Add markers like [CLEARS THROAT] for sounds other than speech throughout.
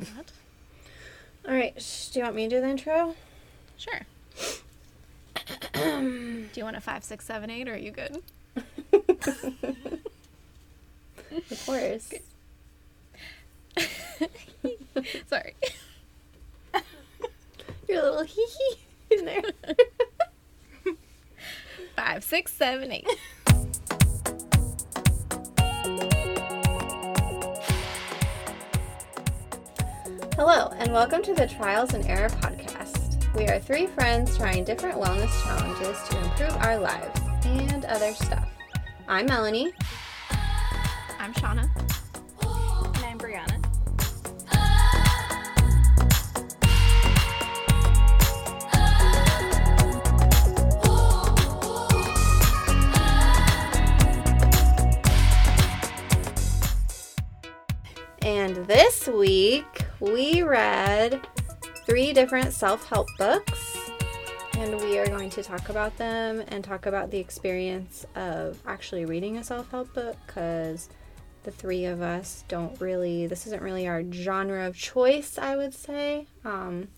What? All right. Do you want me to do the intro? Sure. [CLEARS THROAT] Do you want a five, six, seven, eight, or are you good? Of course. [LAUGHS] Sorry. Your little [LAUGHS] hee hee in there. [LAUGHS] Five, six, seven, eight. Hello, and welcome to the Trials and Error podcast. We are three friends trying different wellness challenges to improve our lives and other stuff. I'm Melanie. I'm Shauna. And I'm Brianna. And this week we read three different self help books. And we are going to talk about them and talk about the experience of actually reading a self help book because the three of us don't really, this isn't really our genre of choice, I would say. Um,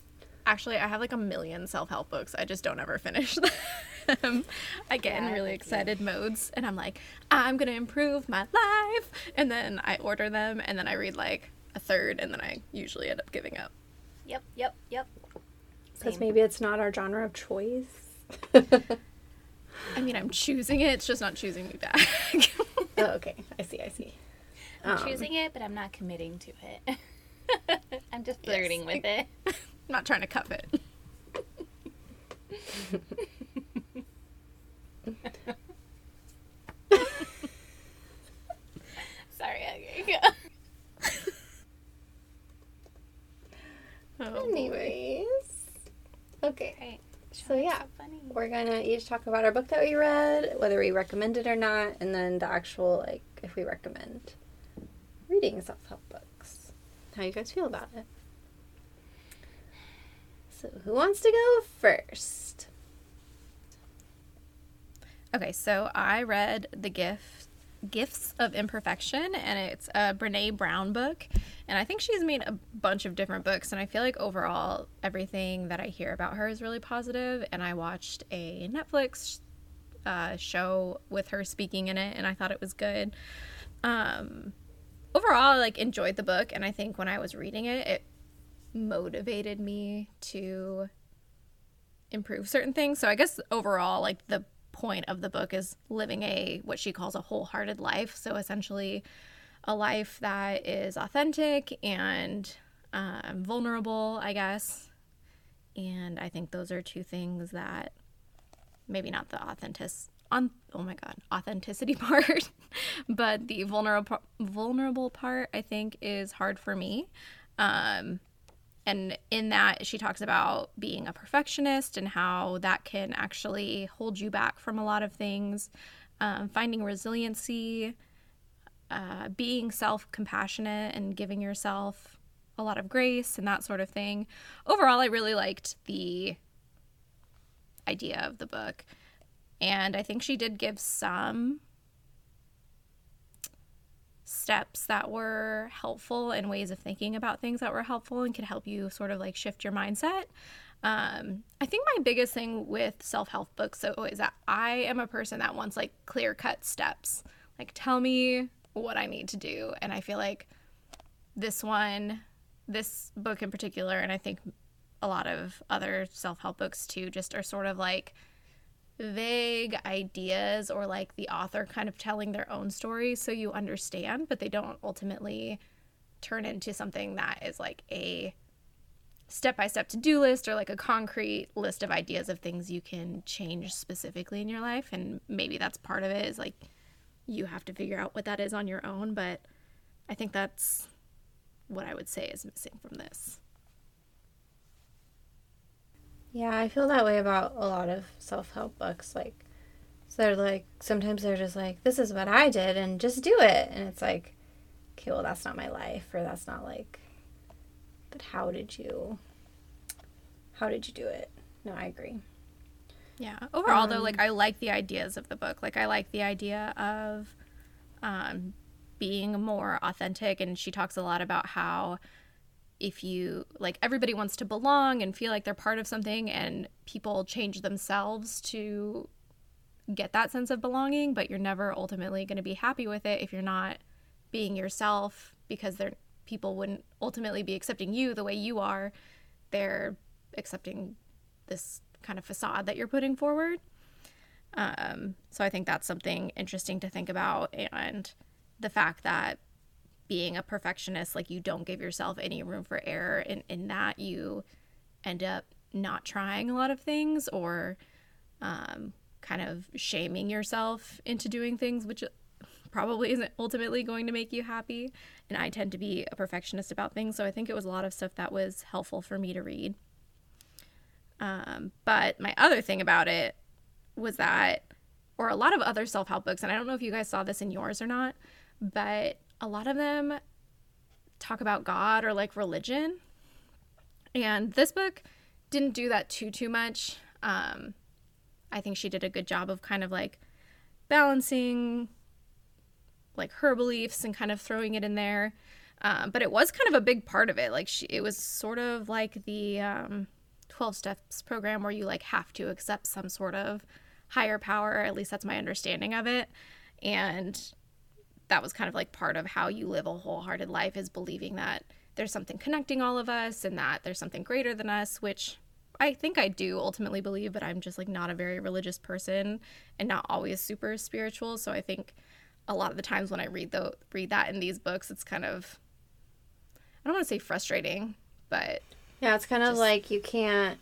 Actually, I have like a million self help books. I just don't ever finish [LAUGHS] them. I get in Yeah, I really excited modes and I'm like, I'm going to improve my life. And then I order them and then I read like a third and then I usually end up giving up. Yep, yep, yep. because maybe it's not our genre of choice. I mean, I'm choosing it, it's just not choosing me back. [LAUGHS] oh, okay. [LAUGHS] I see, I see. I'm Um, choosing it, but I'm not committing to it. [LAUGHS] I'm just flirting with it. I'm not trying to cup it. Sorry, okay, go. Oh, boy. Anyways. Okay. Right. So, yeah. So funny. We're gonna each talk about our book that we read, whether we recommend it or not, and then the actual like if we recommend reading self help books. How you guys feel about it? So who wants to go first? Okay, so I read The Gift Gifts of Imperfection and it's a Brene Brown book. And I think she's made a bunch of different books and I feel like overall everything that I hear about her is really positive. and I watched a Netflix uh, show with her speaking in it and I thought it was good. Um overall I like enjoyed the book and I think when I was reading it it motivated me to improve certain things. So I guess overall, like the point of the book is living a what she calls a wholehearted life. So essentially, a life that is authentic and um, vulnerable, I guess. And I think those are two things that maybe not the authentic on oh my god authenticity [LAUGHS] part but the vulnerable vulnerable part i think is hard for me um and in that she talks about being a perfectionist and how that can actually hold you back from a lot of things um, finding resiliency uh, being self-compassionate and giving yourself a lot of grace and that sort of thing. Overall i really liked the idea of the book. And i think she did give some steps that were helpful and ways of thinking about things that were helpful and could help you sort of like shift your mindset. Um, I think my biggest thing with self help books though is that I am a person that wants like clear cut steps. Like, tell me what I need to do. And I feel like this one, this book in particular, and I think a lot of other self help books too, just are sort of like, vague ideas or like the author kind of telling their own story so you understand, but they don't ultimately turn into something that is like a step by step to do list or like a concrete list of ideas of things you can change specifically in your life. And maybe that's part of it is like you have to figure out what that is on your own. But I think that's what I would say is missing from this. Yeah, I feel that way about a lot of self help books. Like, so they're like, sometimes they're just like, this is what I did and just do it. And it's like, okay, well, that's not my life, or that's not like, but how did you, how did you do it? No, I agree. Yeah. Overall, though, Um, like I like the ideas of the book. Like I like the idea of um, being more authentic, and she talks a lot about how if you like everybody wants to belong and feel like they're part of something and people change themselves to get that sense of belonging but you're never ultimately going to be happy with it if you're not being yourself because they're people wouldn't ultimately be accepting you the way you are. They're accepting this kind of facade that you're putting forward. Um, so i think that's something interesting to think about and the fact that being a perfectionist like you don't give yourself any room for error and in that you end up not trying a lot of things or um, kind of shaming yourself into doing things which probably isn't ultimately going to make you happy. And i tend to be a perfectionist about things so i think it was a lot of stuff that was helpful for me to read. Um, but my other thing about it was that or a lot of other self-help books and i don't know if you guys saw this in yours or not but a lot of them talk about God or like religion. And this book didn't do that too too much. Um, I think she did a good job of kind of like balancing like her beliefs and kind of throwing it in there. Um, but it was kind of a big part of it. Like she, it was sort of like the um, 12 steps program where you like have to accept some sort of higher power. At least that's my understanding of it. And that was kind of like part of how you live a wholehearted life is believing that there's something connecting all of us and that there's something greater than us, which I think I do ultimately believe, but I'm just like not a very religious person and not always super spiritual. So I think a lot of the times when I read the read that in these books, it's kind of I don't want to say frustrating, but yeah, it's kind just, of like you can't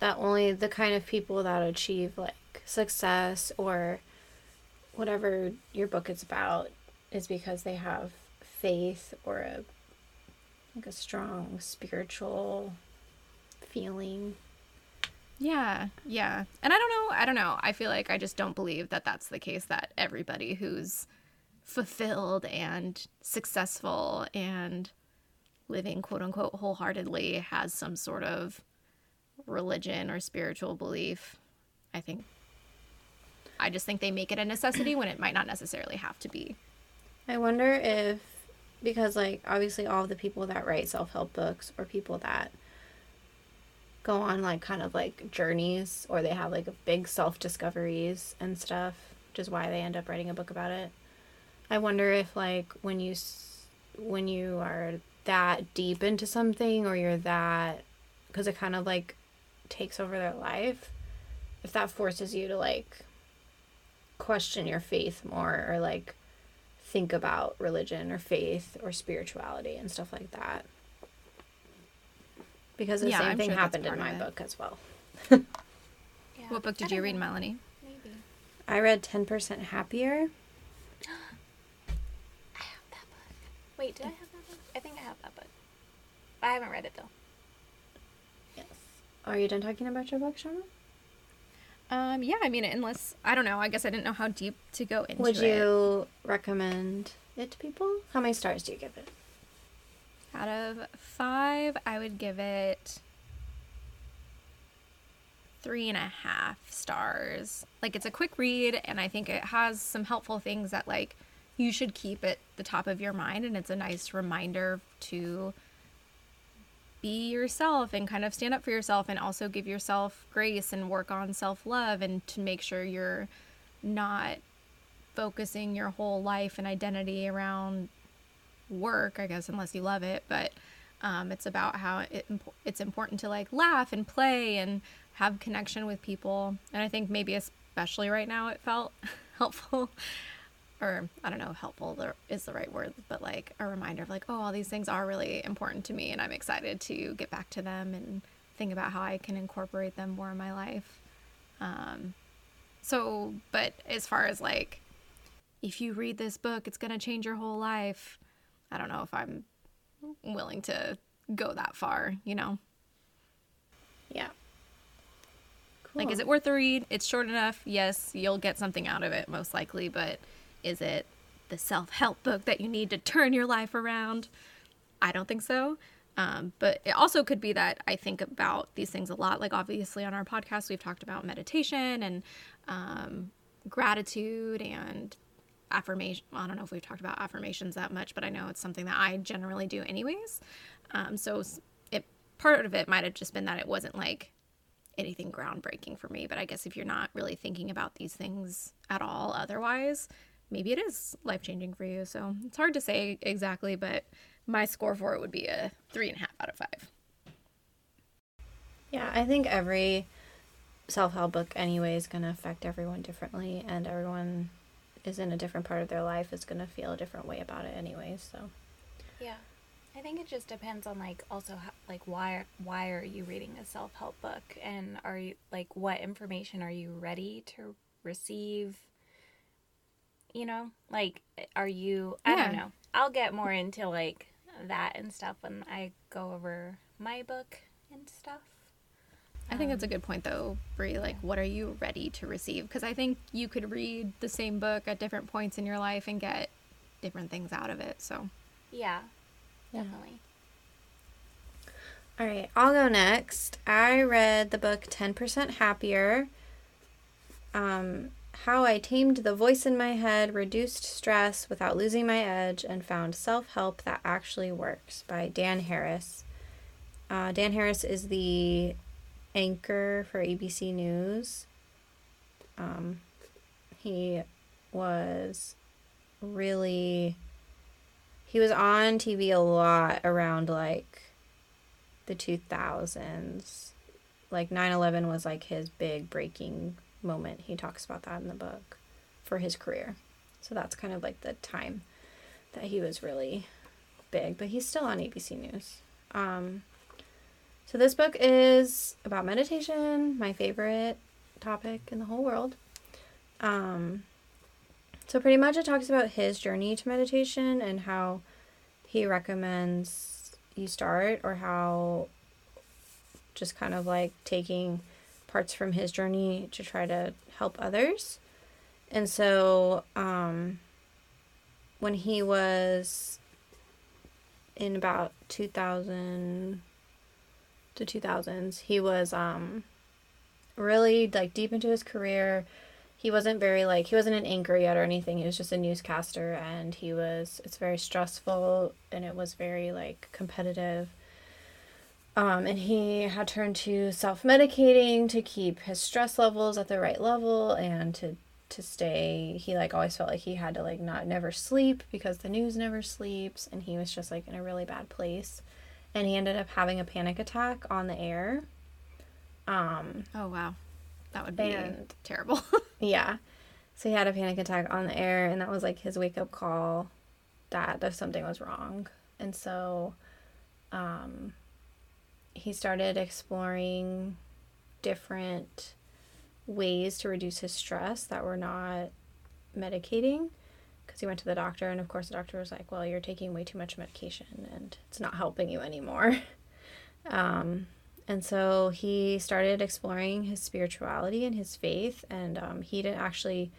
that only the kind of people that achieve like success or whatever your book is about is because they have faith or a like a strong spiritual feeling. Yeah, yeah. And I don't know, I don't know. I feel like I just don't believe that that's the case that everybody who's fulfilled and successful and living quote unquote wholeheartedly has some sort of religion or spiritual belief. I think I just think they make it a necessity when it might not necessarily have to be. I wonder if because like obviously all the people that write self-help books or people that go on like kind of like journeys or they have like big self-discoveries and stuff, which is why they end up writing a book about it. I wonder if like when you when you are that deep into something or you're that because it kind of like takes over their life if that forces you to like question your faith more or like think about religion or faith or spirituality and stuff like that. Because the yeah, same I'm thing sure happened in my book as well. yeah. What book did you read, know. Melanie? Maybe. I read 10% Happier. [GASPS] I have that book. Wait, did I have that book? I think I have that book. I haven't read it though. Yes. Are you done talking about your book, Shauna? Um, yeah, I mean, unless I don't know. I guess I didn't know how deep to go into. Would you it. recommend it to people? How many stars do you give it? Out of five, I would give it three and a half stars. Like it's a quick read, and I think it has some helpful things that like you should keep at the top of your mind, and it's a nice reminder to be yourself and kind of stand up for yourself and also give yourself grace and work on self love and to make sure you're not focusing your whole life and identity around work, I guess, unless you love it. But um, it's about how it, it's important to like laugh and play and have connection with people. And I think maybe especially right now it felt [LAUGHS] helpful or I don't know, helpful is the right word, but like a reminder of like, oh, all these things are really important to me, and I'm excited to get back to them and think about how I can incorporate them more in my life. Um, so, but as far as like, if you read this book, it's gonna change your whole life. I don't know if I'm willing to go that far, you know? Yeah. Cool. Like, is it worth the read? It's short enough. Yes, you'll get something out of it, most likely, but is it the self help book that you need to turn your life around? I don't think so. Um, but it also could be that I think about these things a lot. Like, obviously, on our podcast, we've talked about meditation and um, gratitude and affirmation. I don't know if we've talked about affirmations that much, but I know it's something that I generally do, anyways. Um, so it part of it might have just been that it wasn't like anything groundbreaking for me. But I guess if you're not really thinking about these things at all, otherwise, maybe it is life changing for you. So it's hard to say exactly, but my score for it would be a three and a half out of five. Yeah, I think every self help book, anyway, is going to affect everyone differently, and everyone is in a different part of their life is going to feel a different way about it, anyway. So, yeah. I think it just depends on like also how, like why why are you reading a self help book and are you like what information are you ready to receive? You know, like are you? I don't know. I'll get more into like that and stuff when I go over my book and stuff. I think that's a good point, though, Brie. Like, what are you ready to receive? Because I think you could read the same book at different points in your life and get different things out of it. So, Yeah, Yeah. definitely. all right, I'll go next. I read the book 10% Happier. Um, how I tamed the voice in my head, reduced stress without losing my edge, and found self help that actually works by Dan Harris. Uh, Dan Harris is the anchor for ABC News. Um, he was really he was on TV a lot around like the 2000s. Like 9/11 was like his big breaking moment. He talks about that in the book for his career. So that's kind of like the time that he was really big, but he's still on ABC News. Um so this book is about meditation, my favorite topic in the whole world. Um so pretty much it talks about his journey to meditation and how he recommends you start or how just kind of like taking parts from his journey to try to help others. And so um when he was in about 2000 to 2000s, he was um really like deep into his career. He wasn't very like he wasn't an anchor yet or anything. He was just a newscaster and he was it's very stressful and it was very like competitive um, and he had turned to self-medicating to keep his stress levels at the right level and to to stay he like always felt like he had to like not never sleep because the news never sleeps and he was just like in a really bad place and he ended up having a panic attack on the air um oh wow, that would be And- terrible. [LAUGHS] Yeah. So he had a panic attack on the air, and that was like his wake up call that that something was wrong. And so um, he started exploring different ways to reduce his stress that were not medicating because he went to the doctor and of course the doctor was like well you're taking way too much medication and it's not helping you anymore. [LAUGHS] Um, and so he started exploring his spirituality and his faith and um, he didn't actually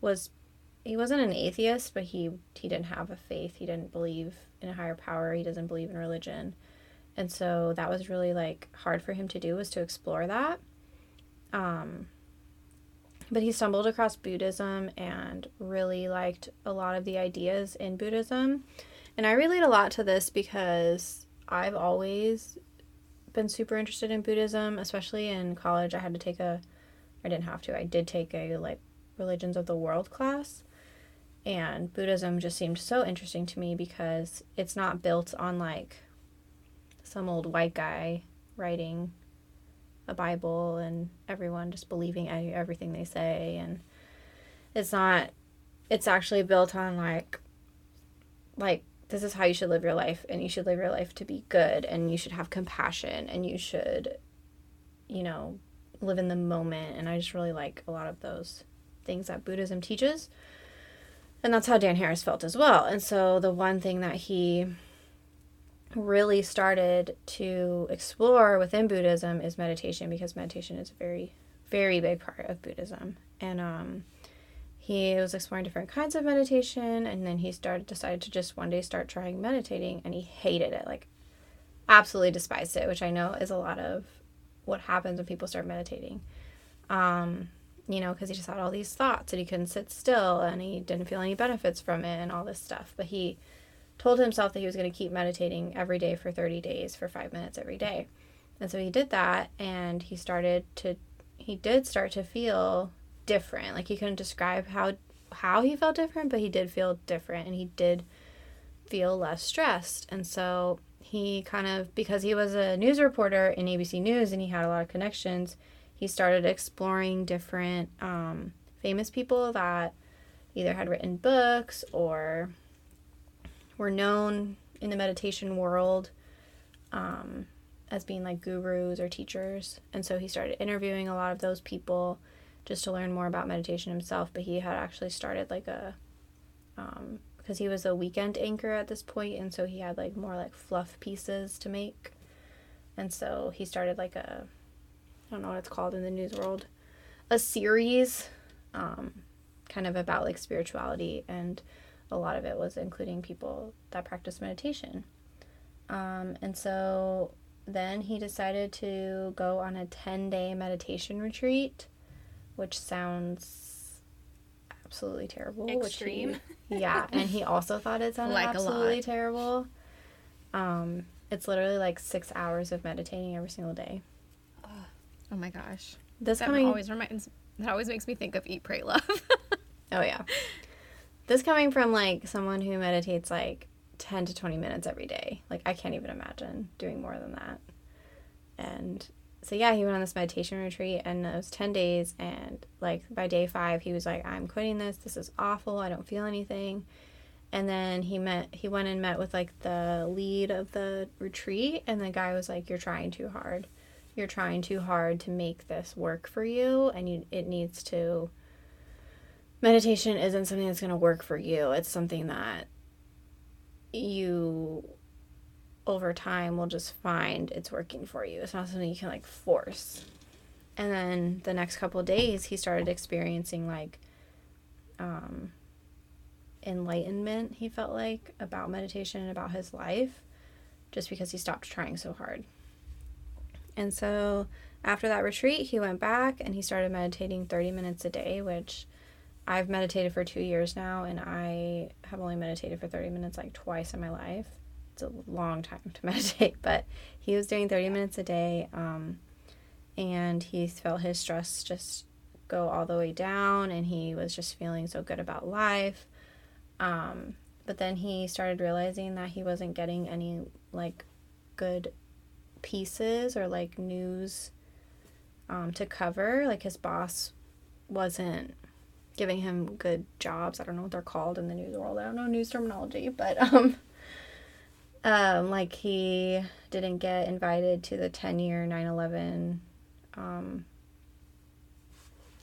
was he wasn't an atheist but he he didn't have a faith. He didn't believe in a higher power. He doesn't believe in religion and so that was really like hard for him to do was to explore that. Um, but he stumbled across buddhism and really liked a lot of the ideas in buddhism. And i relate a lot to this because i've always been super interested in buddhism especially in college. I had to take a i didn't have to i did take a like religions of the world class. And buddhism just seemed so interesting to me because it's not built on like some old white guy writing a bible and everyone just believing everything they say and it's not it's actually built on like like this is how you should live your life and you should live your life to be good and you should have compassion and you should you know live in the moment and i just really like a lot of those things that buddhism teaches and that's how dan harris felt as well and so the one thing that he really started to explore within buddhism is meditation because meditation is a very very big part of buddhism. And um he was exploring different kinds of meditation and then he started decided to just one day start trying meditating and he hated it like absolutely despised it which i know is a lot of what happens when people start meditating. Um you know because he just had all these thoughts and he couldn't sit still and he didn't feel any benefits from it and all this stuff. But he told himself that he was going to keep meditating every day for 30 days for five minutes every day. And so he did that and he started to, he did start to feel different. Like he couldn't describe how, how he felt different, but he did feel different and he did feel less stressed. And so he kind of, because he was a news reporter in ABC News and he had a lot of connections, he started exploring different um, famous people that either had written books or were known in the meditation world um, as being like gurus or teachers. And so he started interviewing a lot of those people just to learn more about meditation himself. But he had actually started like a, because um, he was a weekend anchor at this point, and so he had like more like fluff pieces to make. And so he started like a, I don't know what it's called in the news world, a series, um, kind of about like spirituality and a lot of it was including people that practice meditation. Um, and so then he decided to go on a 10 day meditation retreat, which sounds absolutely terrible. Extreme. He, yeah, and he [LAUGHS] also thought it sounded Like a absolutely terrible. Um, it's literally like six hours of meditating every single day. Oh my gosh. This That coming, always reminds that always makes me think of Eat Pray Love. oh yeah, [LAUGHS] this coming from like someone who meditates like ten to twenty minutes every day. Like I can't even imagine doing more than that. And so yeah, he went on this meditation retreat, and it was ten days. And like by day five, he was like, "I'm quitting this. This is awful. I don't feel anything." And then he met. He went and met with like the lead of the retreat, and the guy was like, "You're trying too hard. You're trying too hard to make this work for you, and you it needs to." Meditation isn't something that's going to work for you. It's something that you over time will just find it's working for you. It's not something you can like force. And then the next couple days he started experiencing like um enlightenment he felt like about meditation and about his life just because he stopped trying so hard. And so after that retreat, he went back and he started meditating 30 minutes a day, which I've meditated for 2 years now and I have only meditated for 30 minutes like twice in my life it's a long time to [LAUGHS] meditate, but he was doing 30 minutes a day. Um, and he felt his stress just go all the way down, and he was just feeling so good about life. Um, but then he started realizing that he wasn't getting any like good pieces or like news um, to cover. Like his boss wasn't giving him good jobs. I don't know what they're called in the news world. I don't know news terminology, but [LAUGHS] um, um, like he didn't get invited to the 10 year 9 11 um,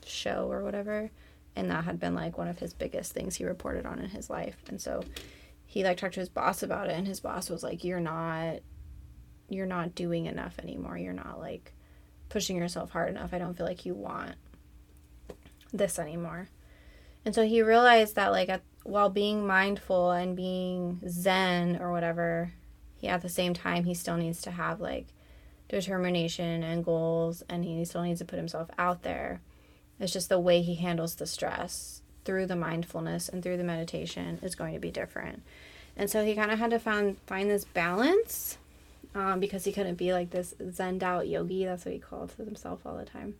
show or whatever. And that had been like one of his biggest things he reported on in his life. And so he like talked to his boss about it and his boss was like, You're not you're not doing enough anymore. You're not like pushing yourself hard enough. I don't feel like you want this anymore. And so he realized that like at, while being mindful and being zen or whatever, he at the same time he still needs to have like determination and goals and he still needs to put himself out there. It's just the way he handles the stress through the mindfulness and through the meditation is going to be different. And so he kind of had to find find this balance um, because he couldn't be like this zened out yogi. That's what he called himself all the time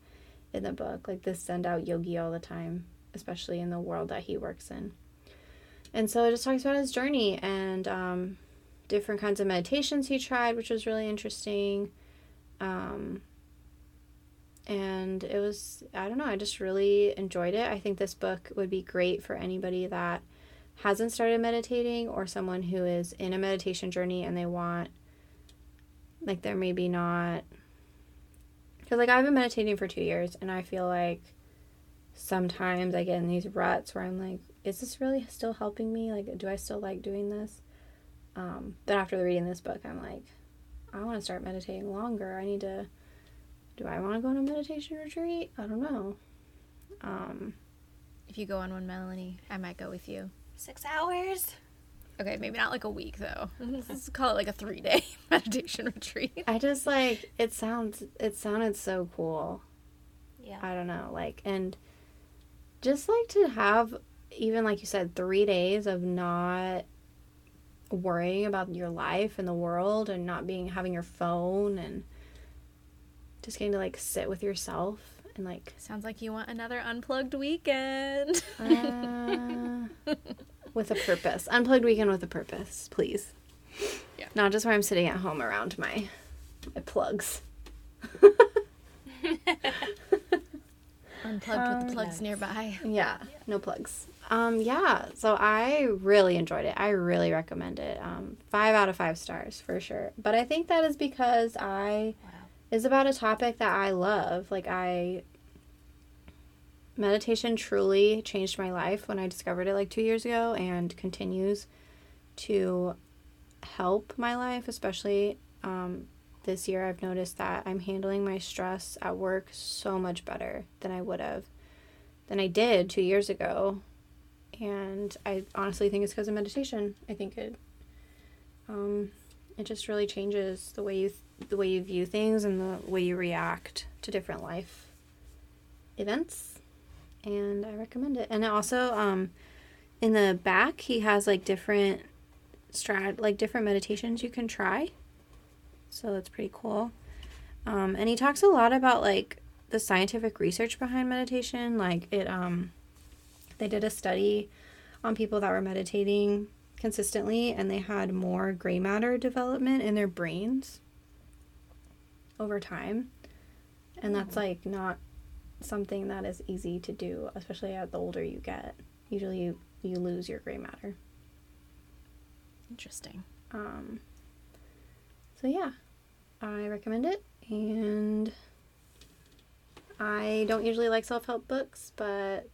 in the book, like this zened out yogi all the time, especially in the world that he works in. And so it just talks about his journey and um, different kinds of meditations he tried, which was really interesting. Um, and it was, I don't know, I just really enjoyed it. I think this book would be great for anybody that hasn't started meditating or someone who is in a meditation journey and they want, like, they're maybe not. Because, like, I've been meditating for two years and I feel like sometimes I get in these ruts where I'm like, is this really still helping me? Like, do I still like doing this? Um, but after reading this book, I'm like, I want to start meditating longer. I need to. Do I want to go on a meditation retreat? I don't know. Um, if you go on one, Melanie, I might go with you. Six hours? Okay, maybe not like a week though. [LAUGHS] Let's call it like a three day [LAUGHS] meditation retreat. I just like it sounds. It sounded so cool. Yeah. I don't know, like and just like to have even like you said, three days of not worrying about your life and the world and not being having your phone and just getting to like sit with yourself and like Sounds like you want another unplugged weekend. [LAUGHS] uh, with a purpose. Unplugged weekend with a purpose, please. Yeah. Not just where I'm sitting at home around my my plugs. [LAUGHS] Unplugged with Um, the plugs yes. nearby. [LAUGHS] Yeah, no plugs. Um, yeah, so I really enjoyed it. I really recommend it. Um, five out of five stars for sure. But I think that is because I Wow. is about a topic that I love. Like I meditation truly changed my life when I discovered it like 2 years ago and continues to help my life, especially um, this year I've noticed that I'm handling my stress at work so much better than I would have than I did 2 years ago. And I honestly think it's because of meditation. I think it um it just really changes the way you the way you view things and the way you react to different life events and i recommend it and also um in the back he has like different strat like different meditations you can try so that's pretty cool um and he talks a lot about like the scientific research behind meditation like it um they did a study on people that were meditating consistently and they had more gray matter development in their brains over time. And that's like not something that is easy to do, especially as the older you get. Usually you, you lose your gray matter. Interesting. Um, so yeah, I recommend it. And I don't usually like self help books, but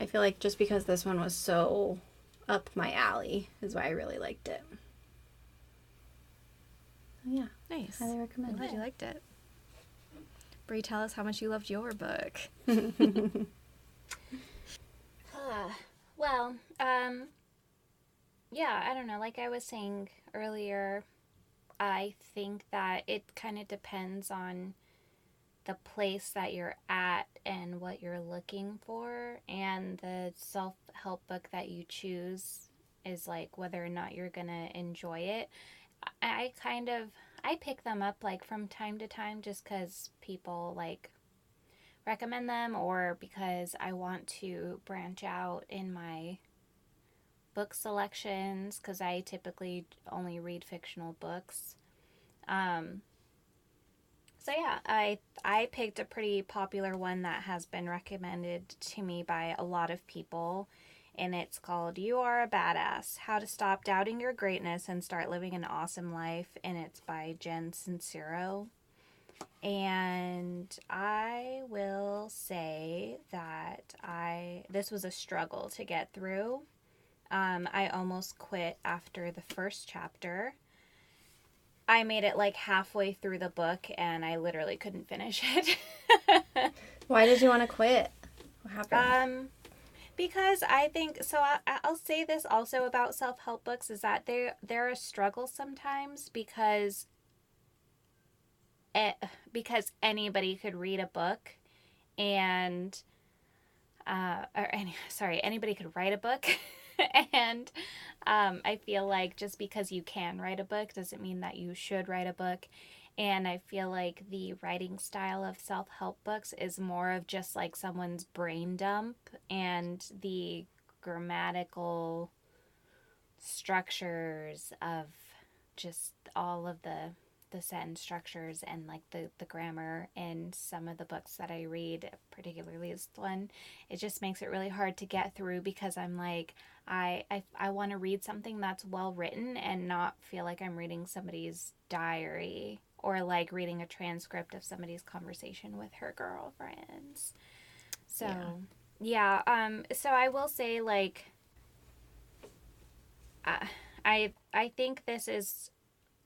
I feel like just because this one was so up my alley is why I really liked it. So yeah, Nice. highly I'm recommend glad you liked it. Brie, tell us how much you loved your book. [LAUGHS] Uh, well, um, yeah, I don't know. Like I was saying earlier, I think that it kind of depends on the place that you're at and what you're looking for, and the self help book that you choose is like whether or not you're gonna enjoy it. I, kind of I pick them up like from time to time just because people like recommend them or because I want to branch out in my book selections because I typically only read fictional books. Um, so yeah, I I picked a pretty popular one that has been recommended to me by a lot of people and it's called You Are a Badass: How to Stop Doubting Your Greatness and Start Living an Awesome Life and it's by Jen Sincero. And I will say that I this was a struggle to get through. Um, I almost quit after the first chapter. I made it like halfway through the book and I literally couldn't finish it. [LAUGHS] Why did you want to quit? What happened? um, because I think so. I, I'll say this also about self help books is that they they're a struggle sometimes because it, because anybody could read a book and uh or any [LAUGHS] sorry anybody could write a book [LAUGHS] [LAUGHS] and um I feel like just because you can write a book doesn't mean that you should write a book. And I feel like the writing style of self help books is more of just like someone's brain dump, and the grammatical structures of just all of the the sentence structures and like the the grammar in some of the books that I read particularly this one it just makes it really hard to get through because I'm like I I, I want to read something that's well written and not feel like I'm reading somebody's diary or like reading a transcript of somebody's conversation with her girlfriends. So, yeah, um so I will say like uh, I I think this is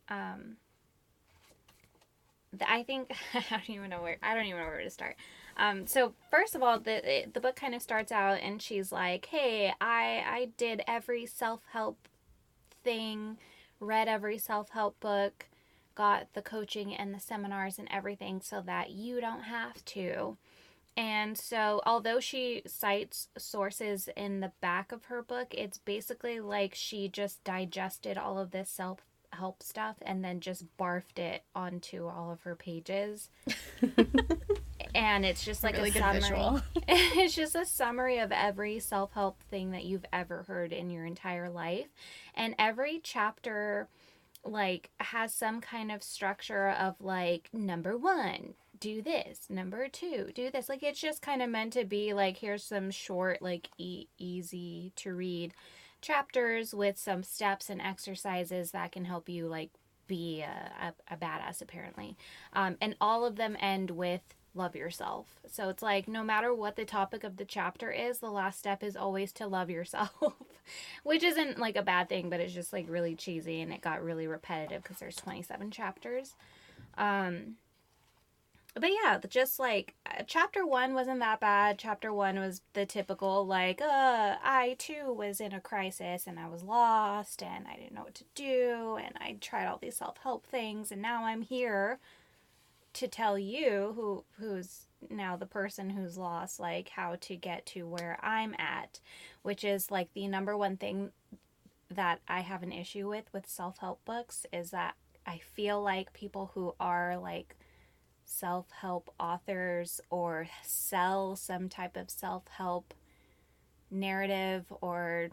um I think [LAUGHS] I don't even know where I don't even know where to start. Um, so first of all, the the book kind of starts out and she's like, "Hey, I I did every self help thing, read every self help book, got the coaching and the seminars and everything, so that you don't have to." And so, although she cites sources in the back of her book, it's basically like she just digested all of this self help stuff and then just barfed it onto all of her pages. [LAUGHS] and it's just like Really a summary. [LAUGHS] it's just a summary of every self help thing that you've ever heard in your entire life. And every chapter, like, has some kind of structure of, like, number one, do this. Number two, do this. Like, it's just kind of meant to be, like, here's some short, like, e- easy to read chapters with some steps and exercises that can help you, like, be a, a, a badass, apparently. Um, and all of them end with love yourself. So it's like no matter what the topic of the chapter is, the last step is always to love yourself, [LAUGHS] which isn't like a bad thing, but it's just like really cheesy and it got really repetitive because there's 27 chapters. Um, but yeah, just like uh, chapter one wasn't that bad. Chapter one was the typical, like, uh, I too was in a crisis and I was lost and I didn't know what to do and I tried all these self help things and now I'm here to tell you who who's now the person who's lost like how to get to where I'm at which is like the number one thing that I have an issue with with self-help books is that I feel like people who are like self-help authors or sell some type of self-help narrative or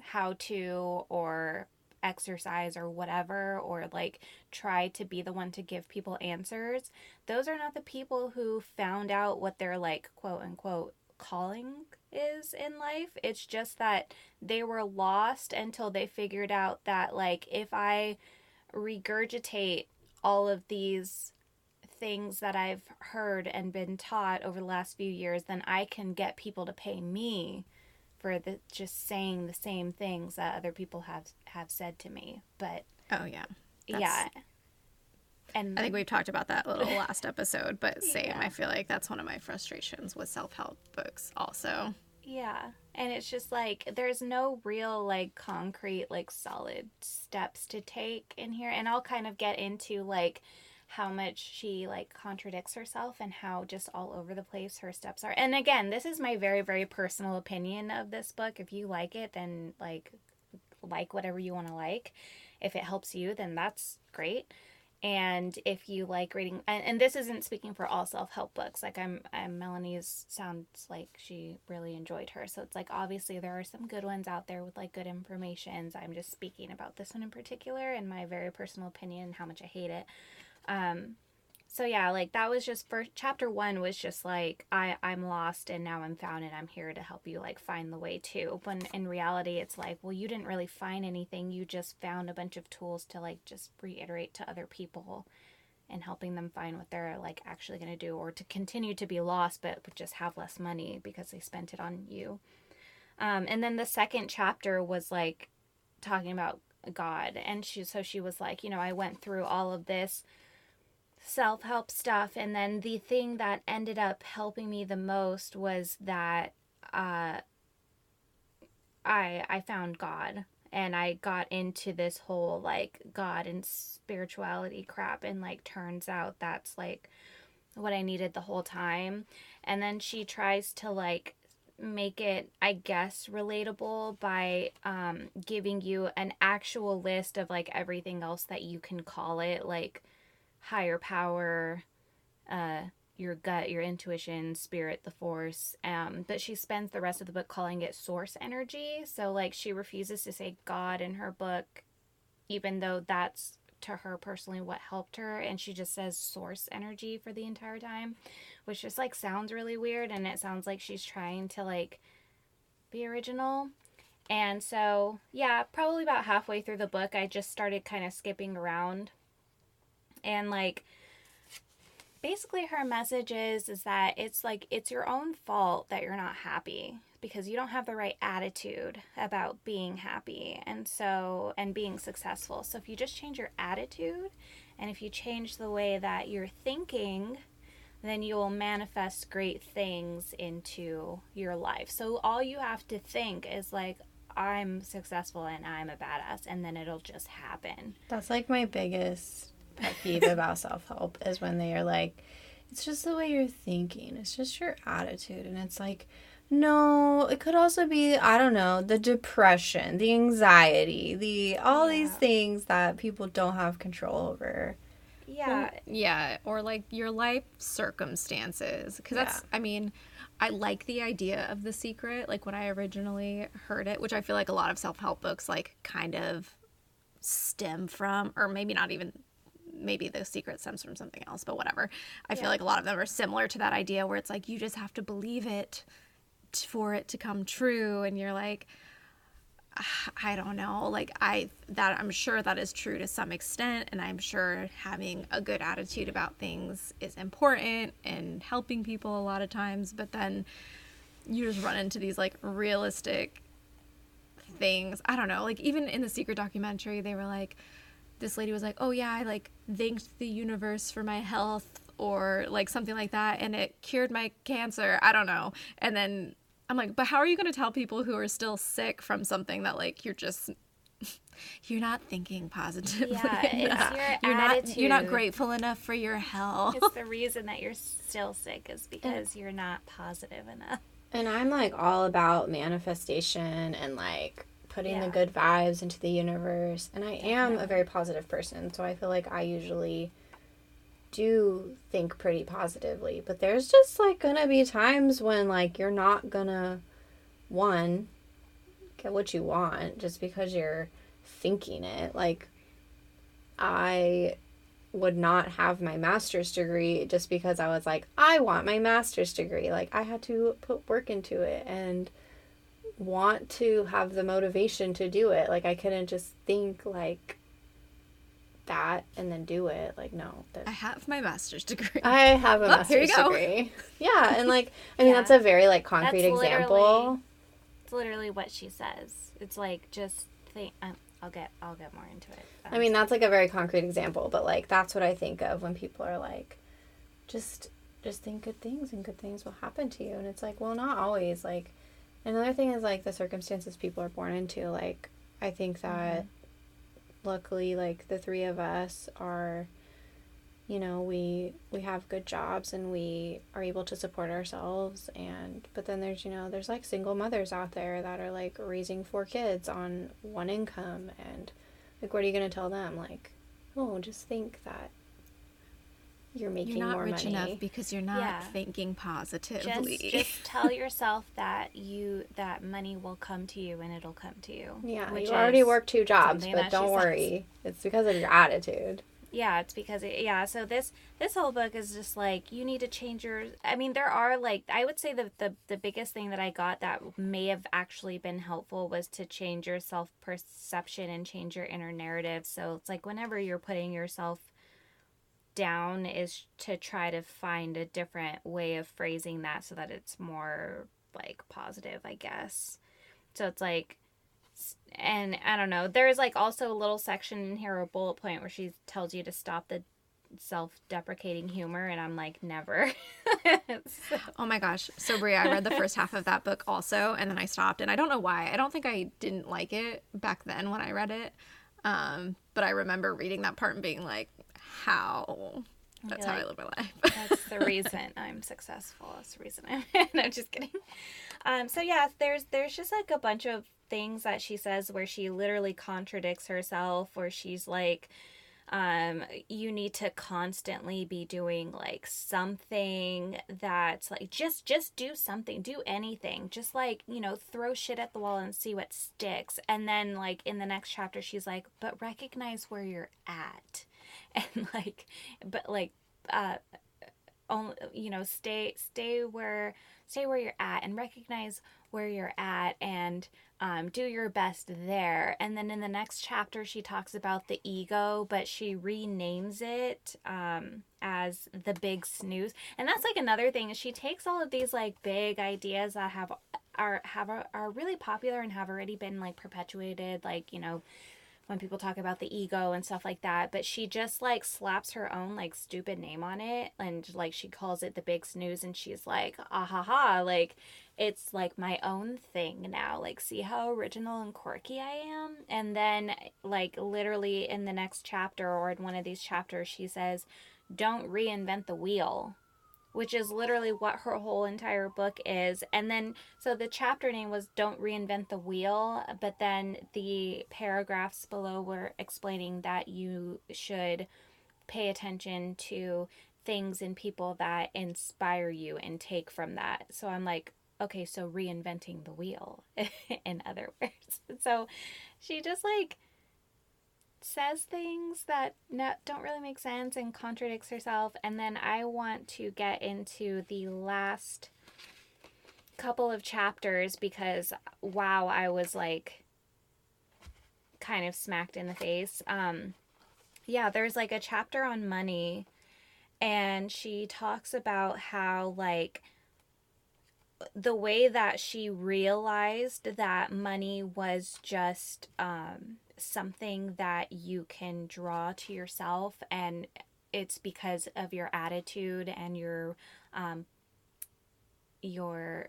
how to or exercise or whatever or like try to be the one to give people answers those are not the people who found out what their like quote unquote calling is in life. It's just that they were lost until they figured out that like if i regurgitate all of these things that I've heard and been taught over the last few years, then I can get people to pay me for the just saying the same things that other people have have said to me. But Oh yeah. yeah. And I think we've talked about that a little [LAUGHS] last episode, but same. Yeah. I feel like that's one of my frustrations with self help books also. Yeah. And it's just like there's no real like concrete like solid steps to take in here and I'll kind of get into like how much she like contradicts herself and how just all over the place her steps are. And again, this is my very very personal opinion of this book. If you like it, then like like whatever you want to like. If it helps you, then that's great. And if you like reading, and, and this isn't speaking for all self help books. Like I'm, I'm Melanie's sounds like she really enjoyed her. So it's like obviously there are some good ones out there with like good informations. I'm just speaking about this one in particular and my very personal opinion how much I hate it. Um, so yeah, like that was just first chapter one was just like I I'm lost and now I'm found and I'm here to help you like find the way too. But in reality, it's like well you didn't really find anything. You just found a bunch of tools to like just reiterate to other people and helping them find what they're like actually going to do or to continue to be lost but just have less money because they spent it on you. Um, and then the second chapter was like talking about God and she so she was like, you know, I went through all of this self help stuff. And then the thing that ended up helping me the most was that uh, I I found God and I got into this whole like God and spirituality crap. And like turns out that's like what I needed the whole time. And then she tries to like make it i guess relatable by um, giving you an actual list of like everything else that you can call it like higher power, uh, your gut, your intuition, spirit, the force. Um, but she spends the rest of the book calling it source energy. So, like, she refuses to say God in her book, even though that's to her personally what helped her. And she just says source energy for the entire time, which just like sounds really weird. And it sounds like she's trying to like be original. And so, yeah, probably about halfway through the book, I just started kind of skipping around and like basically her message is is that it's like it's your own fault that you're not happy because you don't have the right attitude about being happy and so and being successful. So if you just change your attitude and if you change the way that you're thinking then you will manifest great things into your life. So all you have to think is like i'm successful and i'm a badass and then it'll just happen. That's like my biggest pet peeve about self help is when they are like, it's just the way you're thinking. It's just your attitude. And it's like, no, it could also be, I don't know, the depression, the anxiety, the all these things that people don't have control over. Yeah. Yeah, or like your life circumstances. Because that's, I mean, I like the idea of the secret. Like when I originally heard it, which I feel like a lot of self help books, like, kind of stem from, or maybe not even, maybe the secret stems from something else, but whatever. I feel like a lot of them are similar to that idea where it's like you just have to believe it t- for it to come true. And you're like, ah, I don't know. Like I that I'm sure that is true to some extent and I'm sure having a good attitude about things is important and helping people a lot of times, but then you just run into these like realistic things. I don't know. Like even in the secret documentary they were like this lady was like, "Oh yeah, I like thanked the universe for my health or like something like that and it cured my cancer." I don't know. And then I'm like, but how are you going to tell people who are still sick from something that like you're just [LAUGHS] you're not thinking positively? Yeah, it's your you're not you're not grateful enough for your health. It's the reason that you're still sick is [LAUGHS] because you're not positive enough. And I'm like all about manifestation and like putting the good vibes into the universe. And I am a very positive person, so I feel like I usually do think pretty positively. But there's just like gonna be times when like you're not gonna one get what you want just because you're thinking it. Like I would not have my master's degree just because I was like, I want my master's degree. Like, I had to put work into it and want to have the motivation to do it. Like, I couldn't just think like that and then do it. Like, no. That, I have my master's degree. I have a [LAUGHS] Oh, master's degree. Yeah, and like, I mean, Yeah. that's a very like concrete That's example. It's literally what she says. It's like just think. Um, I'll get. I'll get more into it. I mean, that's like a very concrete example, but like that's what I think of when people are like, just just think good things and good things will happen to you. And it's like, well, not always. Like another thing is like the circumstances people are born into. Like I think that mm-hmm. luckily, like the three of us are, you know, we we have good jobs and we are able to support ourselves. And but then there's you know there's like single mothers out there that are like raising four kids on one income and like, what are you going to tell them? Like, oh, just think that you're making You're not more rich money. enough because you're not Yeah. thinking positively. just [LAUGHS] tell yourself that you that money will come to you and it'll come to you. yeah, you already work two jobs, but don't she says. worry. It's because of your attitude. yeah it's because it, yeah so this this whole book is just like you need to change your i mean there are like i would say the, the the biggest thing that i got that may have actually been helpful was to change your self perception and change your inner narrative so it's like whenever you're putting yourself down is to try to find a different way of phrasing that so that it's more like positive i guess so it's like and I don't know. There's like also a little section in here, a bullet point where she tells you to stop the self-deprecating humor, and I'm like, never. [LAUGHS] So- Oh my gosh. So Bria, I read the first half of that book also and then I stopped and I don't know why. I don't think I didn't like it back then when I read it. Um, but I remember reading that part and being like, how? That's how I live my life. [LAUGHS] That's the reason I'm successful. That's the reason I'm. [LAUGHS] no, just kidding. Um, so yeah, there's there's just like a bunch of things that she says where she literally contradicts herself, where she's like, um, you need to constantly be doing like something that's like just just do something, do anything, just like you know throw shit at the wall and see what sticks. And then like in the next chapter, she's like, but recognize where you're at, [LAUGHS] and like, but like uh only you know stay stay where stay where you're at and recognize where you're at and um, do your best there. And then in the next chapter she talks about the ego but she renames it um, as the big snooze. And that's like another thing she takes all of these like big ideas that have are have are really popular and have already been like perpetuated like you know when people talk about the ego and stuff like that but she just like slaps her own like stupid name on it and like she calls it the big snooze and she's like ah ha ha like it's like my own thing now like see how original and quirky i am? And then like literally in the next chapter or in one of these chapters she says don't reinvent the wheel which is literally what her whole entire book is. And then, so the chapter name was Don't Reinvent the Wheel, but then the paragraphs below were explaining that you should pay attention to things and people that inspire you and take from that. So I'm like, okay, so reinventing the wheel, [LAUGHS] in other words. [LAUGHS] So she just like says things that no, don't really make sense and contradicts herself. And then I want to get into the last couple of chapters because wow, I was like kind of smacked in the face. Um, yeah, there's like a chapter on money, and she talks about how like the way that she realized that money was just um, something that you can draw to yourself and it's because of your attitude and your um, your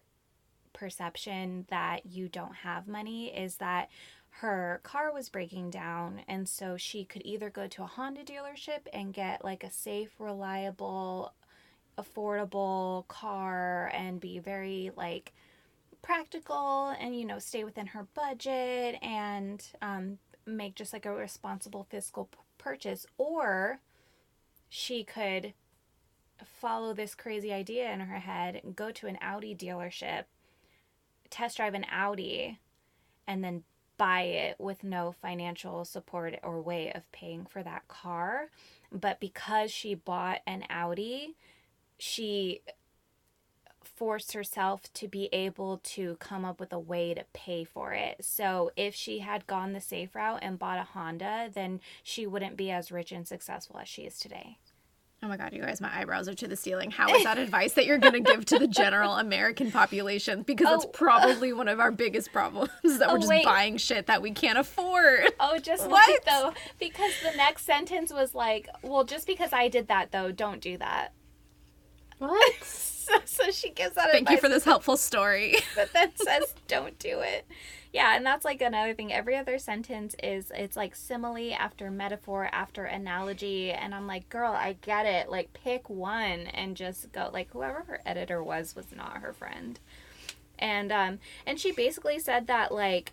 perception that you don't have money is that her car was breaking down and so she could either go to a Honda dealership and get like a safe reliable affordable car and be very like practical and you know stay within her budget and um, make just like a responsible fiscal p- purchase or she could follow this crazy idea in her head go to an Audi dealership test drive an Audi and then buy it with no financial support or way of paying for that car. But because she bought an Audi she forced herself to be able to come up with a way to pay for it. So if she had gone the safe route and bought a Honda, then she wouldn't be as rich and successful as she is today. Oh my god, you guys, my eyebrows are to the ceiling. How is that advice that you're going to give to the general [LAUGHS] American population? Because Oh. it's probably one of our biggest problems that Oh, we're just wait. buying shit that we can't afford. Oh, just What? wait though, because the next sentence was like, "Well, just because I did that though, don't do that." What? [LAUGHS] [LAUGHS] So, so she gives that Thank you for this helpful story. [LAUGHS] but then says, "Don't do it." Yeah, and that's like another thing. Every other sentence is it's like simile after metaphor after analogy, and I'm like, "Girl, I get it. Like, pick one and just go." Like, whoever her editor was was not her friend, and um, and she basically said that like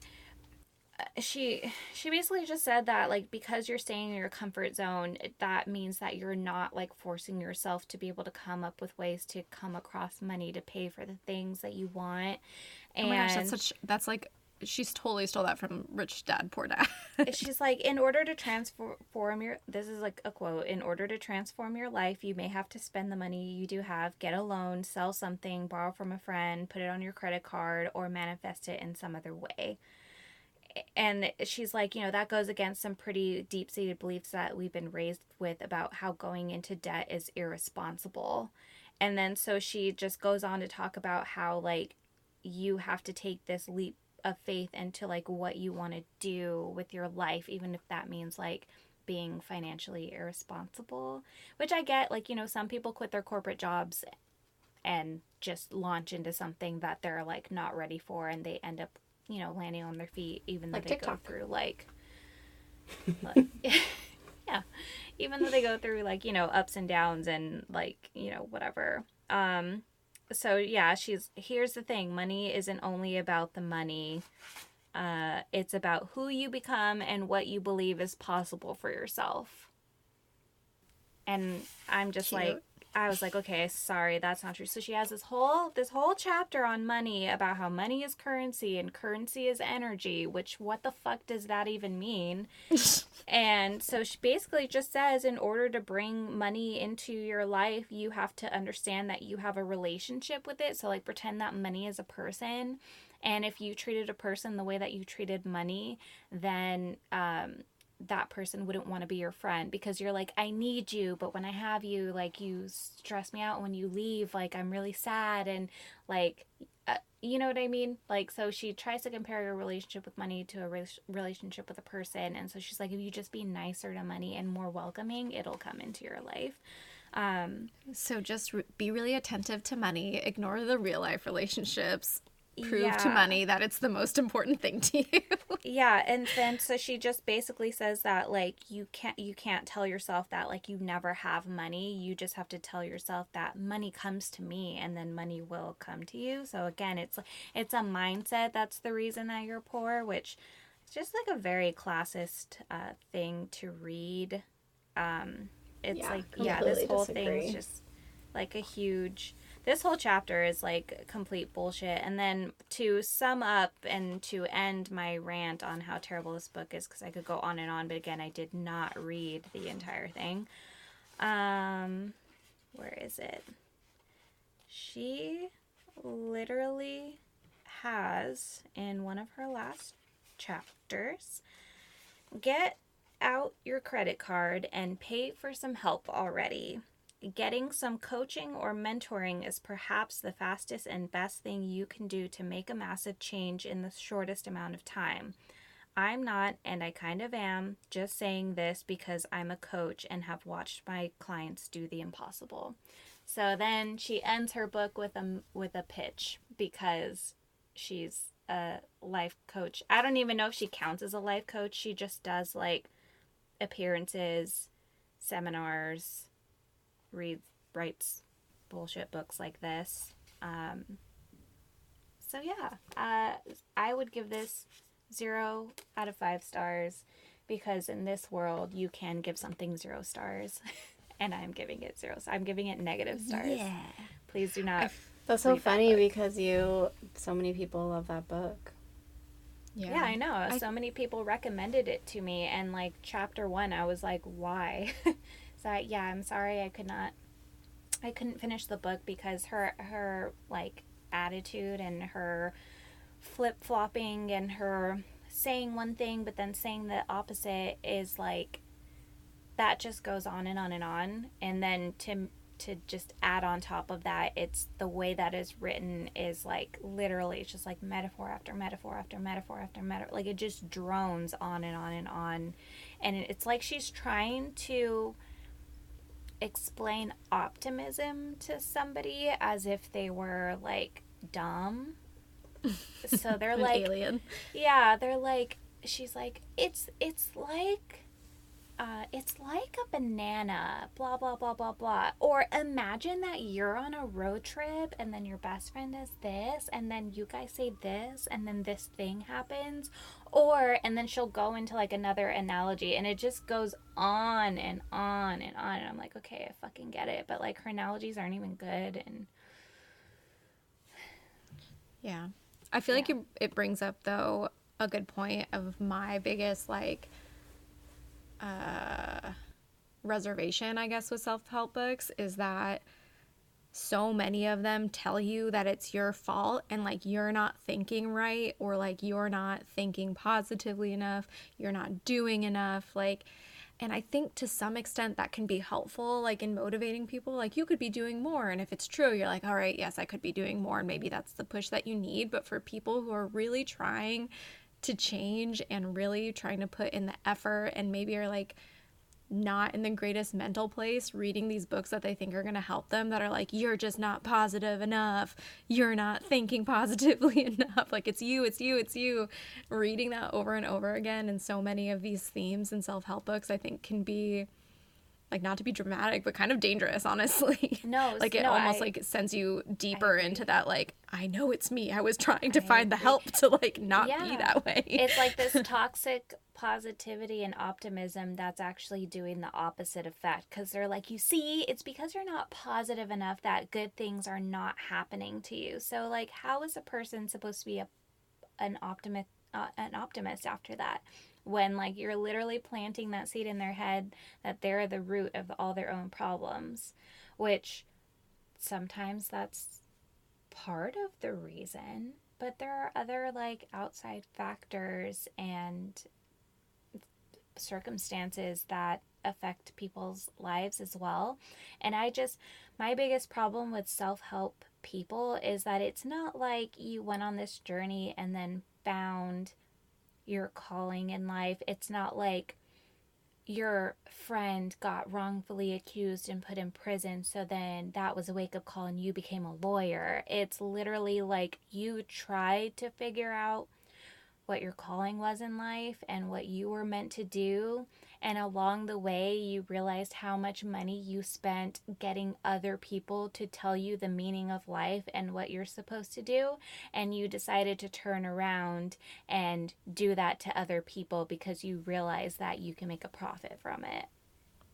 she she basically just said that like because you're staying in your comfort zone that means that you're not like forcing yourself to be able to come up with ways to come across money to pay for the things that you want and oh my gosh, that's such that's like she's totally stole that from Rich Dad Poor Dad. she's like in order to transform your this is like a quote in order to transform your life you may have to spend the money you do have get a loan sell something borrow from a friend put it on your credit card or manifest it in some other way and she's like you know that goes against some pretty deep-seated beliefs that we've been raised with about how going into debt is irresponsible. And then so she just goes on to talk about how like you have to take this leap of faith into like what you want to do with your life even if that means like being financially irresponsible which i get like you know some people quit their corporate jobs and just launch into something that they're like not ready for and they end up you know landing on their feet even though Like they TikTok. go through like, [LAUGHS] like [LAUGHS] yeah even though they go through like you know ups and downs and like you know whatever um so yeah she's here's the thing money isn't only about the money uh it's about who you become and what you believe is possible for yourself and i'm just Cute. like i was like okay sorry that's not true so she has this whole this whole chapter on money about how money is currency and currency is energy which what the fuck does that even mean [LAUGHS] and so she basically just says in order to bring money into your life, you have to understand that you have a relationship with it. So, like, pretend that money is a person. And if you treated a person the way that you treated money, then um, that person wouldn't want to be your friend because you're like, I need you, but when I have you, like, you stress me out. When you leave, like, I'm really sad. And, like, uh, you know what I mean? Like, so she tries to compare your relationship with money to a re- relationship with a person. And so she's like, if you just be nicer to money and more welcoming, it'll come into your life. Um, so just re- be really attentive to money, ignore the real life relationships, prove to money that it's the most important thing to you. [LAUGHS] Yeah, and then so she just basically says that like you can't you can't tell yourself that like you never have money. You just have to tell yourself that money comes to me and then money will come to you. So again, it's it's a mindset that's the reason that you're poor, which is just like a very classist uh, thing to read. Um it's Yeah, like yeah, this whole thing is just like a huge this whole chapter is like complete bullshit. And then to sum up and to end my rant on how terrible this book is because i could go on and on but again i did not read the entire thing. Um where is it? She literally has in one of her last chapters get out your credit card and pay for some help already Getting some coaching or mentoring is perhaps the fastest and best thing you can do to make a massive change in the shortest amount of time. I'm not, and I kind of am, just saying this because I'm a coach and have watched my clients do the impossible. So then she ends her book with a with a pitch because she's a life coach. I don't even know if she counts as a life coach. She just does like appearances, seminars, reads writes bullshit books like this. Um, so yeah, uh, I would give this zero out of five stars because in this world you can give something zero stars, [LAUGHS] and I'm giving it zero. So I'm giving it negative stars. Yeah. Please do not. That's so Read that funny because you, so many people love that book. Yeah, I know. so many people recommended it to me, and like chapter one, I was like, why? [LAUGHS] so yeah, I'm sorry, I could not. I couldn't finish the book because her her like attitude and her flip flopping and her saying one thing but then saying the opposite is like that just goes on and on and on and then to to just add on top of that it's the way that is written is like literally it's just like metaphor after metaphor after metaphor after metaphor like it just drones on and on and on and it's like she's trying to explain optimism to somebody as if they were like dumb so they're [LAUGHS] like alien. yeah, they're like she's like it's it's like uh it's like a banana, blah blah blah blah blah. Or imagine that you're on a road trip and then your best friend does this and then you guys say this and then this thing happens. Or and then she'll go into like another analogy and it just goes on and on and on and I'm like, okay, I fucking get it. But like her analogies aren't even good and Yeah. I feel like it, it brings up though a good point of my biggest like uh reservation I guess with self-help books is that so many of them tell you that it's your fault and like you're not thinking right or like you're not thinking positively enough, you're not doing enough like and I think to some extent that can be helpful, like in motivating people. Like you could be doing more. And if it's true, you're like, all right, yes, I could be doing more. And maybe that's the push that you need. But for people who are really trying to change and really trying to put in the effort and maybe are like, not in the greatest mental place reading these books that they think are going to help them that are like you're just not positive enough. You're not thinking [LAUGHS] positively [LAUGHS] enough. Like it's you it's you it's you. Reading that over and over again and so many of these themes in self-help books i think can be like not to be dramatic but kind of dangerous [LAUGHS] honestly. No, like it no, almost I- like sends you deeper into that like i know it's me. I was trying to I find the help to like not be that way. It's like this [LAUGHS] toxic positivity and optimism that's actually doing the opposite effect because they're like you see it's because you're not positive enough that good things are not happening to you. So like how is a person supposed to be a, an optimist uh, an optimist after that when like you're literally planting that seed in their head that they're the root of all their own problems which sometimes that's part of the reason, but there are other like outside factors and circumstances that affect people's lives as well. And I just, my biggest problem with self help people is that it's not like you went on this journey and then found your calling in life. It's not like your friend got wrongfully accused and put in prison, so then that was a wake up call and you became a lawyer. It's literally like you tried to figure out what your calling was in life and what you were meant to do. And along the way, you realized how much money you spent getting other people to tell you the meaning of life and what you're supposed to do. And you decided to turn around and do that to other people because you realize that you can make a profit from it.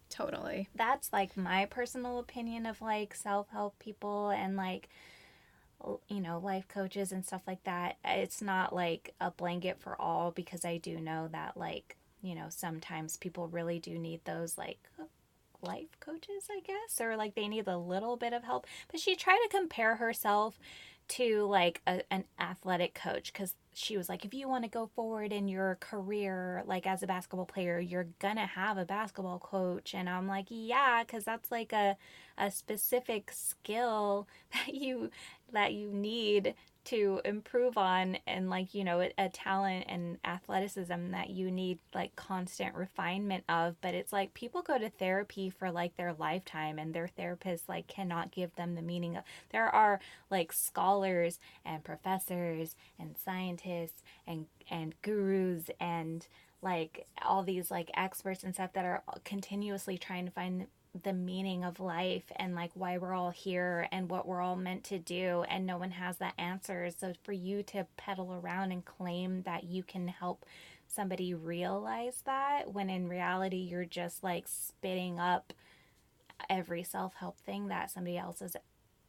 Totally. That's like my personal opinion of like self help people and like you know, life coaches and stuff like that. It's not like a blanket for all because I do know that, like, you know, sometimes people really do need those, like, life coaches, I guess, or like they need a little bit of help. But she tried to compare herself to like a, an athletic coach because she was like, if you want to go forward in your career, like as a basketball player, you're gonna have a basketball coach. And I'm like, yeah, because that's like a, a specific skill [LAUGHS] that you that you need to improve on and like you know a, talent and athleticism that you need like constant refinement of. But it's like people go to therapy for like their lifetime and their therapist like cannot give them the meaning of there are like scholars and professors and scientists and and gurus and like all these like experts and stuff that are continuously trying to find the meaning of life and like why we're all here and what we're all meant to do and no one has that answer so for you to pedal around and claim that you can help somebody realize that when in reality you're just like spitting up every self-help thing that somebody else has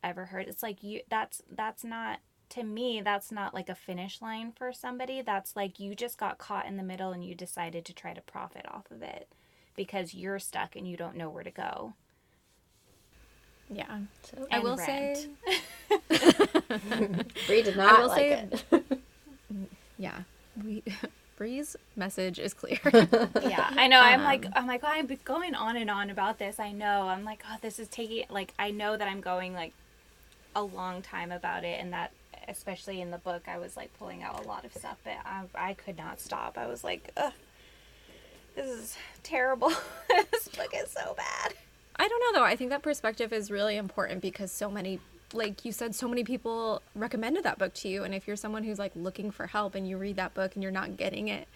ever heard. It's like you that's that's not to me that's not like a finish line for somebody. That's like you just got caught in the middle and you decided to try to profit off of it because you're stuck and you don't know where to go. Yeah. So I will rent. say [LAUGHS] [LAUGHS] Bree did not I will like say, it. [LAUGHS] yeah. We Bree's message is clear. yeah, I know. I'm um, like, I'm like, oh, I'm going on and on about this. I know. I'm like, oh, this is taking like, I know that I'm going like a long time about it, and that especially in the book, I was like pulling out a lot of stuff, but I, I could not stop. I was like, ugh, this is terrible. [LAUGHS] this book is so bad. I don't know though. I think that perspective is really important because so many like you said so many people recommended that book to you and if you're someone who's like looking for help and you read that book and you're not getting it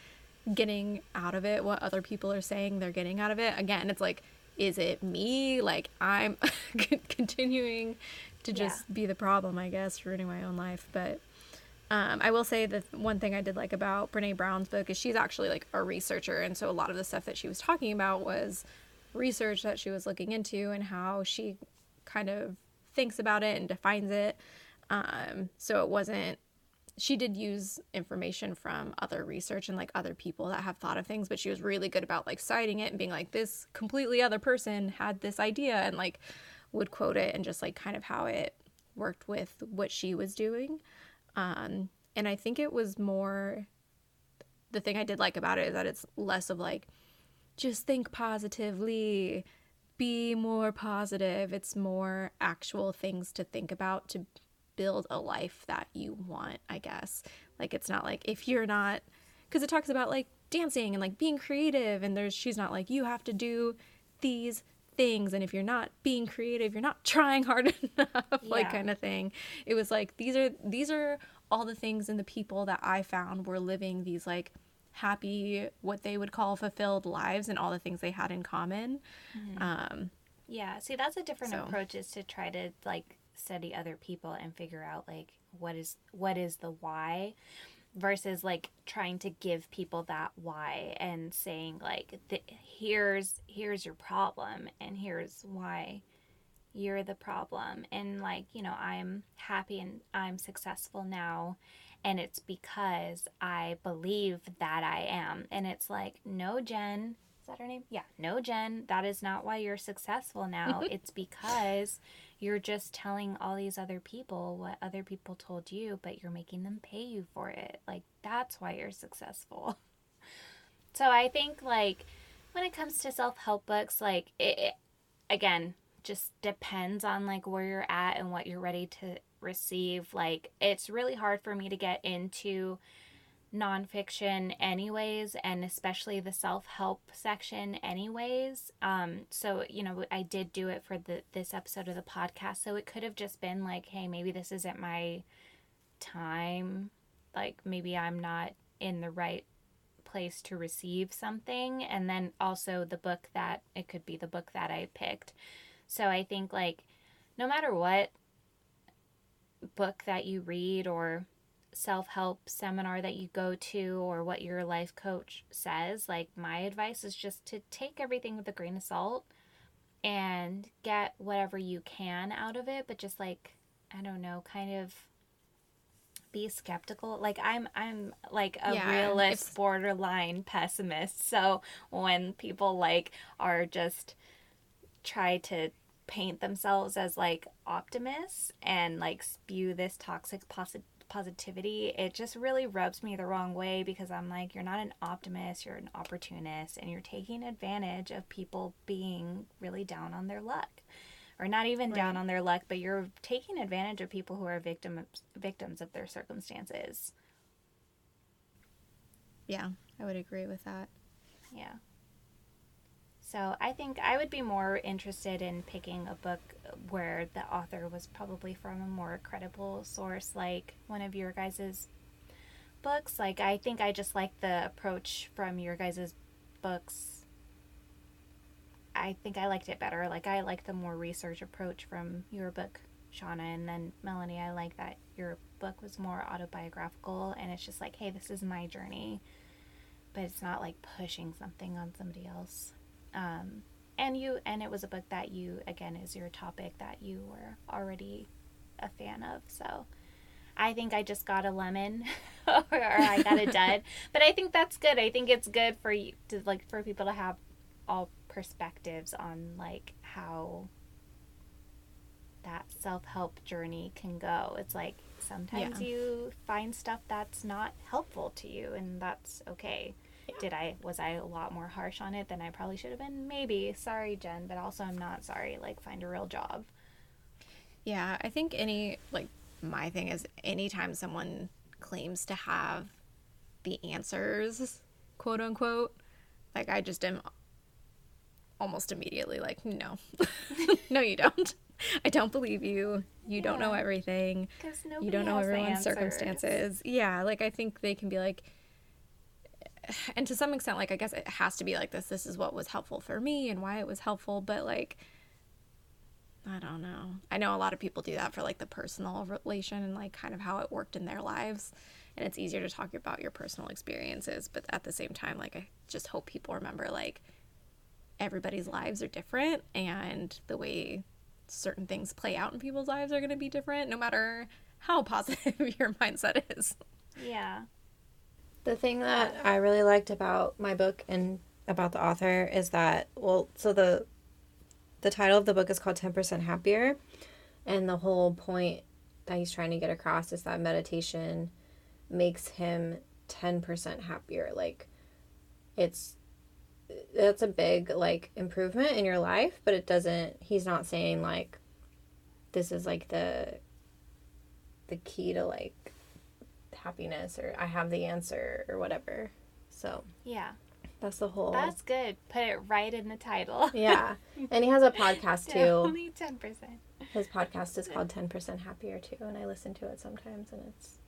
getting out of it what other people are saying they're getting out of it again it's like is it me like i'm [LAUGHS] continuing to just yeah. be the problem i guess ruining my own life but um, I will say the one thing I did like about Brene Brown's book is she's actually like a researcher, and so a lot of the stuff that she was talking about was research that she was looking into and how she kind of thinks about it and defines it. Um, so it wasn't. She did use information from other research and like other people that have thought of things, but she was really good about like citing it and being like, this completely other person had this idea and like would quote it and just like kind of how it worked with what she was doing. Um, and I think it was more the thing I did like about it is that it's less of like, just think positively, be more positive. It's more actual things to think about to build a life that you want, I guess. Like, it's not like if you're not, because it talks about like dancing and like being creative, and there's, she's not like, you have to do these things and if you're not being creative you're not [LAUGHS] trying hard enough yeah. like kind of thing it was like these are these are all the things and the people that i found were living these like happy what they would call fulfilled lives and all the things they had in common mm-hmm. um yeah see that's a different so. approach is to try to like study other people and figure out like what is what is the why versus like trying to give people that why and saying like here's here's your problem and here's why you're the problem. And like you know i'm happy and i'm successful now and it's because i believe that i am. And it's like no jen is that her name? Yeah no jen that is not why you're successful now. [LAUGHS] It's because you're just telling all these other people what other people told you, but you're making them pay you for it. Like, that's why you're successful. [LAUGHS] So I think, like, when it comes to self help books, like, it, it, again, just depends on, like, where you're at and what you're ready to receive. Like, it's really hard for me to get into nonfiction anyways and especially the self-help section anyways. Um so you know i did do it for the this episode of the podcast so it could have just been like hey maybe this isn't my time. Like maybe i'm not in the right place to receive something. And then also the book that it could be the book that i picked. So i think like no matter what book that you read or self help seminar that you go to or what your life coach says, like my advice is just to take everything with a grain of salt and get whatever you can out of it, but just like, I don't know, kind of be skeptical. Like i'm i'm like a Yeah, realist borderline pessimist. So when people like are just try to paint themselves as like optimists and like spew this toxic posi- positivity it just really rubs me the wrong way because i'm like you're not an optimist you're an opportunist and you're taking advantage of people being really down on their luck or not even down on their luck but you're taking advantage of people who are victims victims of their circumstances Yeah, I would agree with that. Yeah. So I think I would be more interested in picking a book where the author was probably from a more credible source, like one of your guys's books. Like I think I just like the approach from your guys's books. I think I liked it better. Like I like the more research approach from your book, Shauna, and then Melanie. I like that your book was more autobiographical, and it's just like, hey, this is my journey but it's not like pushing something on somebody else. Um, and you, and it was a book that you, again, is your topic that you were already a fan of. So I think I just got a lemon [LAUGHS] or I got a dud, [LAUGHS] but I think that's good. I think it's good for you to like for people to have all perspectives on like how that self-help journey can go. It's like sometimes Yeah. you find stuff that's not helpful to you and that's okay. Did I was I a lot more harsh on it than I probably should have been? Maybe. Sorry, Jen, but also I'm not sorry. Like find a real job. Yeah, I think any like my thing is anytime someone claims to have the answers, quote unquote, like I just am almost immediately like, no, [LAUGHS] no, you don't. I don't believe you. You don't know everything. You don't know everyone's circumstances. Yeah, like I think they can be like, and to some extent, like I guess it has to be like this. This is what was helpful for me and why it was helpful, but like. I don't know. I know a lot of people do that for like the personal relation and like kind of how it worked in their lives. And it's easier to talk about your personal experiences, but at the same time, like I just hope people remember like everybody's lives are different and the way certain things play out in people's lives are going to be different no matter how [LAUGHS] positive your mindset is. Yeah. The thing that I really liked about my book and about the author is that well, so the the title of the book is called 10% happier and the whole point that he's trying to get across is that meditation makes him 10% happier. Like it's that's a big like improvement in your life, but it doesn't he's not saying like this is like the the key to like happiness or I have the answer or whatever. So Yeah. that's the whole. That's good. Put it right in the title. [LAUGHS] yeah, and he has a podcast [LAUGHS] too. Only ten percent. His podcast is called Ten Percent Happier too, and I listen to it sometimes, and it's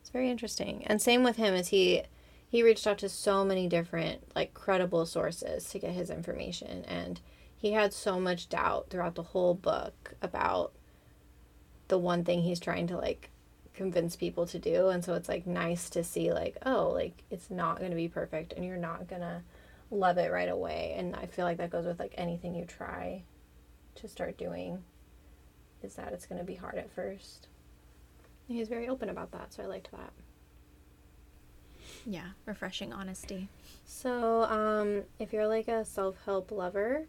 it's very interesting. And same with him, is he he reached out to so many different like credible sources to get his information, and he had so much doubt throughout the whole book about the one thing he's trying to like convince people to do. And so it's like nice to see like oh like it's not going to be perfect and you're not going to love it right away. And i feel like that goes with like anything you try to start doing is that it's going to be hard at first. And he's very open about that so i liked that. Yeah, refreshing honesty. so um if you're like a self-help lover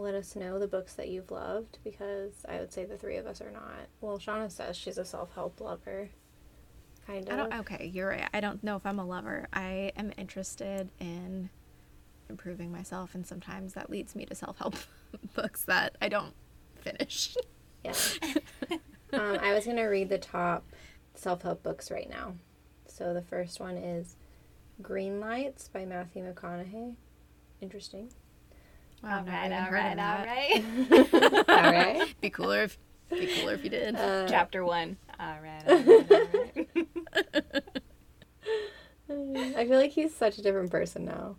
let us know the books that you've loved because i would say the three of us are not well shauna says she's a self-help lover kind of I don't okay, you're right. I don't know if I'm a lover. I am interested in improving myself and sometimes that leads me to self-help [LAUGHS] books that I don't finish. Yeah. [LAUGHS] um, I was gonna read the top self help books right now. So the first one is Green Lights by Matthew McConaughey. Interesting. Wow, all never right, even all heard of right, all that. right. [LAUGHS] All right. [LAUGHS] Be cooler if be cooler if you did. Uh, Chapter one. All right, all right, all right. [LAUGHS] I feel like he's such a different person now.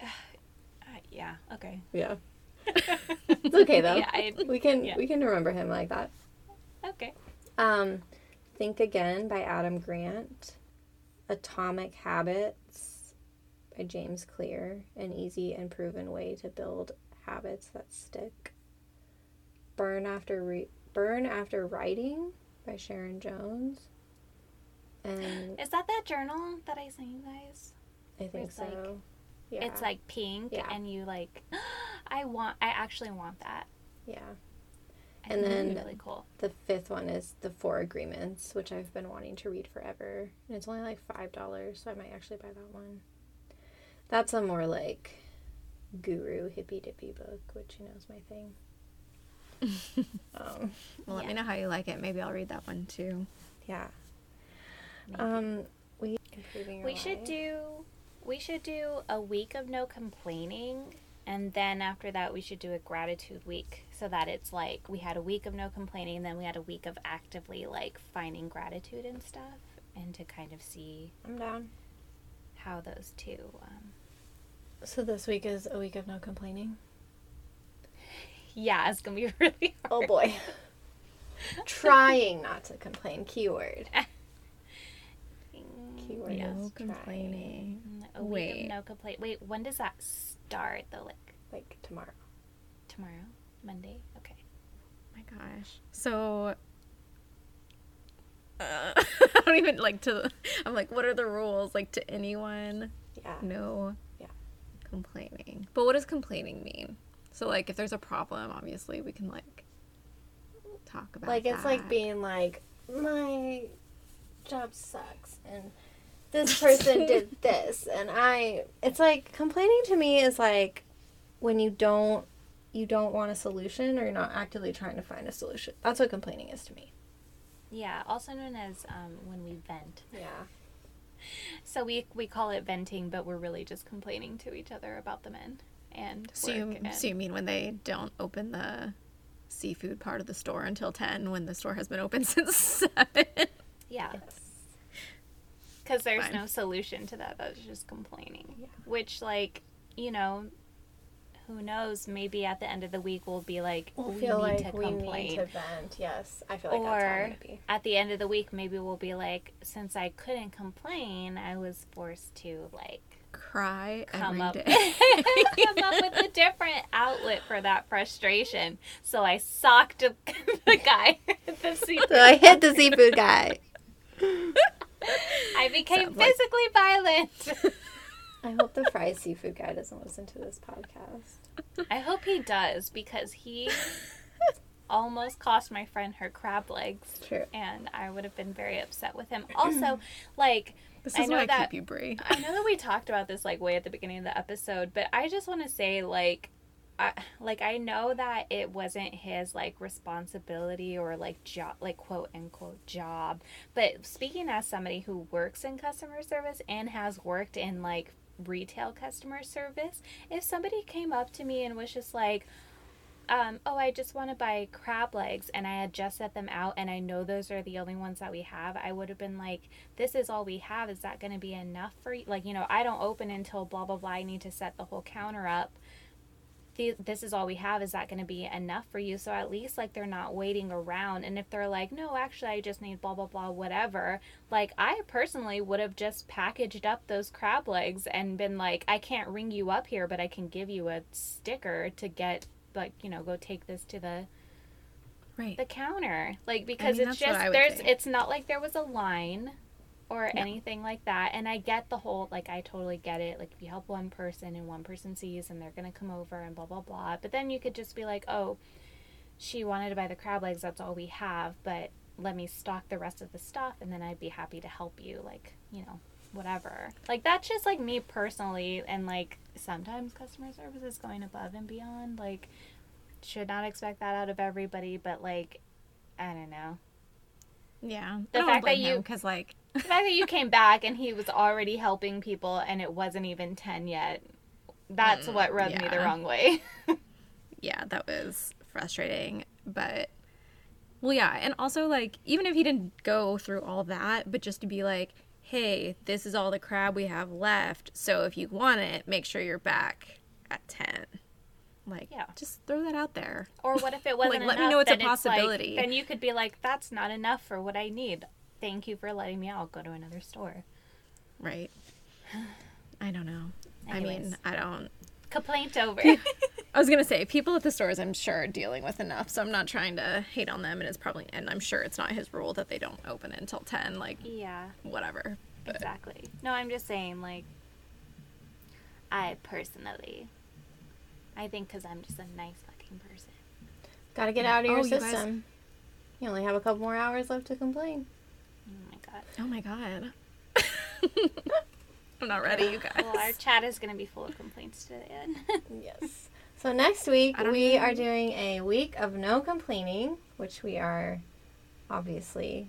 [SIGHS] Uh, yeah. Okay. Yeah. It's okay though. Yeah. I, We can Yeah. we can remember him like that. okay. Um, Think Again by Adam Grant. Atomic Habits by James Clear. An easy and proven way to build habits that stick. Burn After Re- Burn After Writing by Sharon Jones. And Is that that journal that I sent you guys? I think It's like- so. Yeah. It's like pink, Yeah. and you like. [GASPS] I want. I actually want that. yeah. I And think it'd be then- really cool. The fifth one is The Four Agreements, which I've been wanting to read forever. And it's only like $5, so I might actually buy that one. That's a more like guru hippy dippy book, which you know is my thing. [LAUGHS] um, well, let me know how you like it. Maybe I'll read that one too. yeah. Maybe. Um, we improving your we should do. We should do a week of no complaining, and then after that, we should do a gratitude week, so that it's like we had a week of no complaining, and then we had a week of actively like finding gratitude and stuff, and to kind of see I'm down. how those two. Um, So this week is a week of no complaining. yeah, it's gonna be [LAUGHS] really hard. Oh boy. Trying not to complain. Keyword. [LAUGHS] Keyword No is trying. complaining. A week Wait. of no complaint. Wait, when does that start? though? like Like tomorrow. tomorrow, Monday. Okay. my gosh. So uh, [LAUGHS] I don't even like to. I'm like, what are the rules? Like to anyone? Yeah. No. Yeah. Complaining. But what does complaining mean? So like, if there's a problem, obviously we can like talk about. Like it's like being like my job sucks and this [LAUGHS] person did this and I it's like complaining to me is like when you don't you don't want a solution or you're not actively trying to find a solution. That's what complaining is to me. Yeah, also known as um, when we vent. Yeah. [LAUGHS] So we we call it venting, but we're really just complaining to each other about the men and So you, and- so you mean when they don't open the seafood part of the store until 10 when the store has been open [LAUGHS] since 7? yeah, because there's Fine. no solution to that. That's just complaining. Yeah. Which, like, you know, who knows? Maybe at the end of the week we'll be like, We'll we feel need like to we complain. need to vent. Yes. I feel like that's how I'm or gonna be. at the end of the week, maybe we'll be like, since I couldn't complain, I was forced to like Cry come every up day. [LAUGHS] come up with a different outlet for that frustration. So I socked the [LAUGHS] guy the seat. So I hit the seafood guy. I became Sounds like- physically violent. [LAUGHS] I hope the fried seafood guy doesn't listen to this podcast. I hope he does because he almost cost my friend her crab legs. True. And I would have been very upset with him. Also, [CLEARS THROAT] like, This I know why I that- keep you, Brie. I know that we talked about this like way at the beginning of the episode, but I just want to say like I, like I know that it wasn't his like responsibility or like job like quote unquote job. But speaking as somebody who works in customer service and has worked in like retail customer service, if somebody came up to me and was just like um, oh, I just want to buy crab legs, and I had just set them out, and I know those are the only ones that we have. I would have been like, "This is all we have. Is that going to be enough for you?" Like, you know, I don't open until blah blah blah. I need to set the whole counter up. The, this is all we have. Is that going to be enough for you? So at least like they're not waiting around. And if they're like, "No, actually, I just need blah blah blah, whatever," like I personally would have just packaged up those crab legs and been like, "I can't ring you up here, but I can give you a sticker to get." like you know go take this to the Right. the counter like because mean, it's just there's say. it's not like there was a line or No. anything like that and i get the whole like i totally get it like if you help one person and one person sees and they're gonna come over and blah blah blah but then you could just be like oh she wanted to buy the crab legs that's all we have but let me stock the rest of the stuff and then i'd be happy to help you like you know whatever like that's just like me personally and like sometimes customer service is going above and beyond like should not expect that out of everybody but like i don't know Yeah. The The fact fact that you- because like The fact that you came back and he was already helping people and it wasn't even 10 yet, that's mm, what rubbed me the wrong way. [LAUGHS] yeah, that was frustrating. But well, yeah, and also like even if he didn't go through all that, but just to be like, hey, this is all the crab we have left. So if you want it, make sure you're back at ten. Like, Yeah. just throw that out there. or what if it [LAUGHS] wasn't let me know it's a then like- possibility. then you could be like, that's not enough for what I need. Thank you for letting me out. I'll go to another store. Right. [SIGHS] I don't know. I mean, I don't. Complaint over. [LAUGHS] I was gonna say people at the stores, I'm sure, are dealing with enough, so I'm not trying to hate on them. And it's probably, and I'm sure it's not his rule that they don't open until ten. Like, yeah. whatever. But Exactly. No, I'm just saying, like, I personally, I think because I'm just a nice fucking person. Gotta get out of your Oh, you guys- system. You only have a couple more hours left to complain. Oh my god. oh my god, [LAUGHS] I'm not ready, you guys. Well, our chat is going to be full of complaints today. [LAUGHS] Yes. So next week we know. are doing a week of no complaining, which we are obviously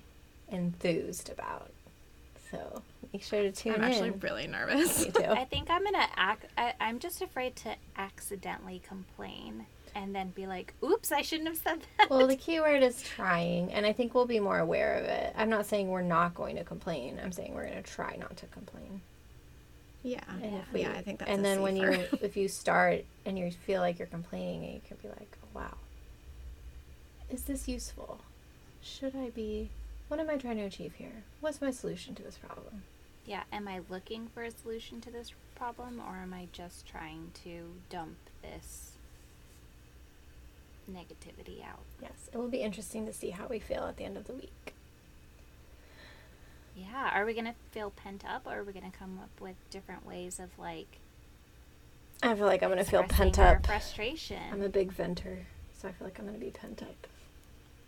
enthused about. So make sure to tune in. I'm actually really nervous. Me too. I think I'm going to act, I, I'm just afraid to accidentally complain and then be like, oops, I shouldn't have said that. well, the [LAUGHS] key word is trying, and I think we'll be more aware of it. I'm not saying we're not going to complain. I'm saying we're going to try not to complain. Yeah, And yeah, if we, I think that's. and a then when you, if you start and you feel like you're complaining, you can be like, oh, "Wow, is this useful? Should I be? What am I trying to achieve here? What's my solution to this problem?" Yeah, am I looking for a solution to this problem or am I just trying to dump this negativity out? Yes, it will be interesting to see how we feel at the end of the week. Yeah, are we going to feel pent up or are we going to come up with different ways of like I feel like I'm gonna feel pent up. frustration? I'm a big venter, so I feel like I'm gonna be pent up.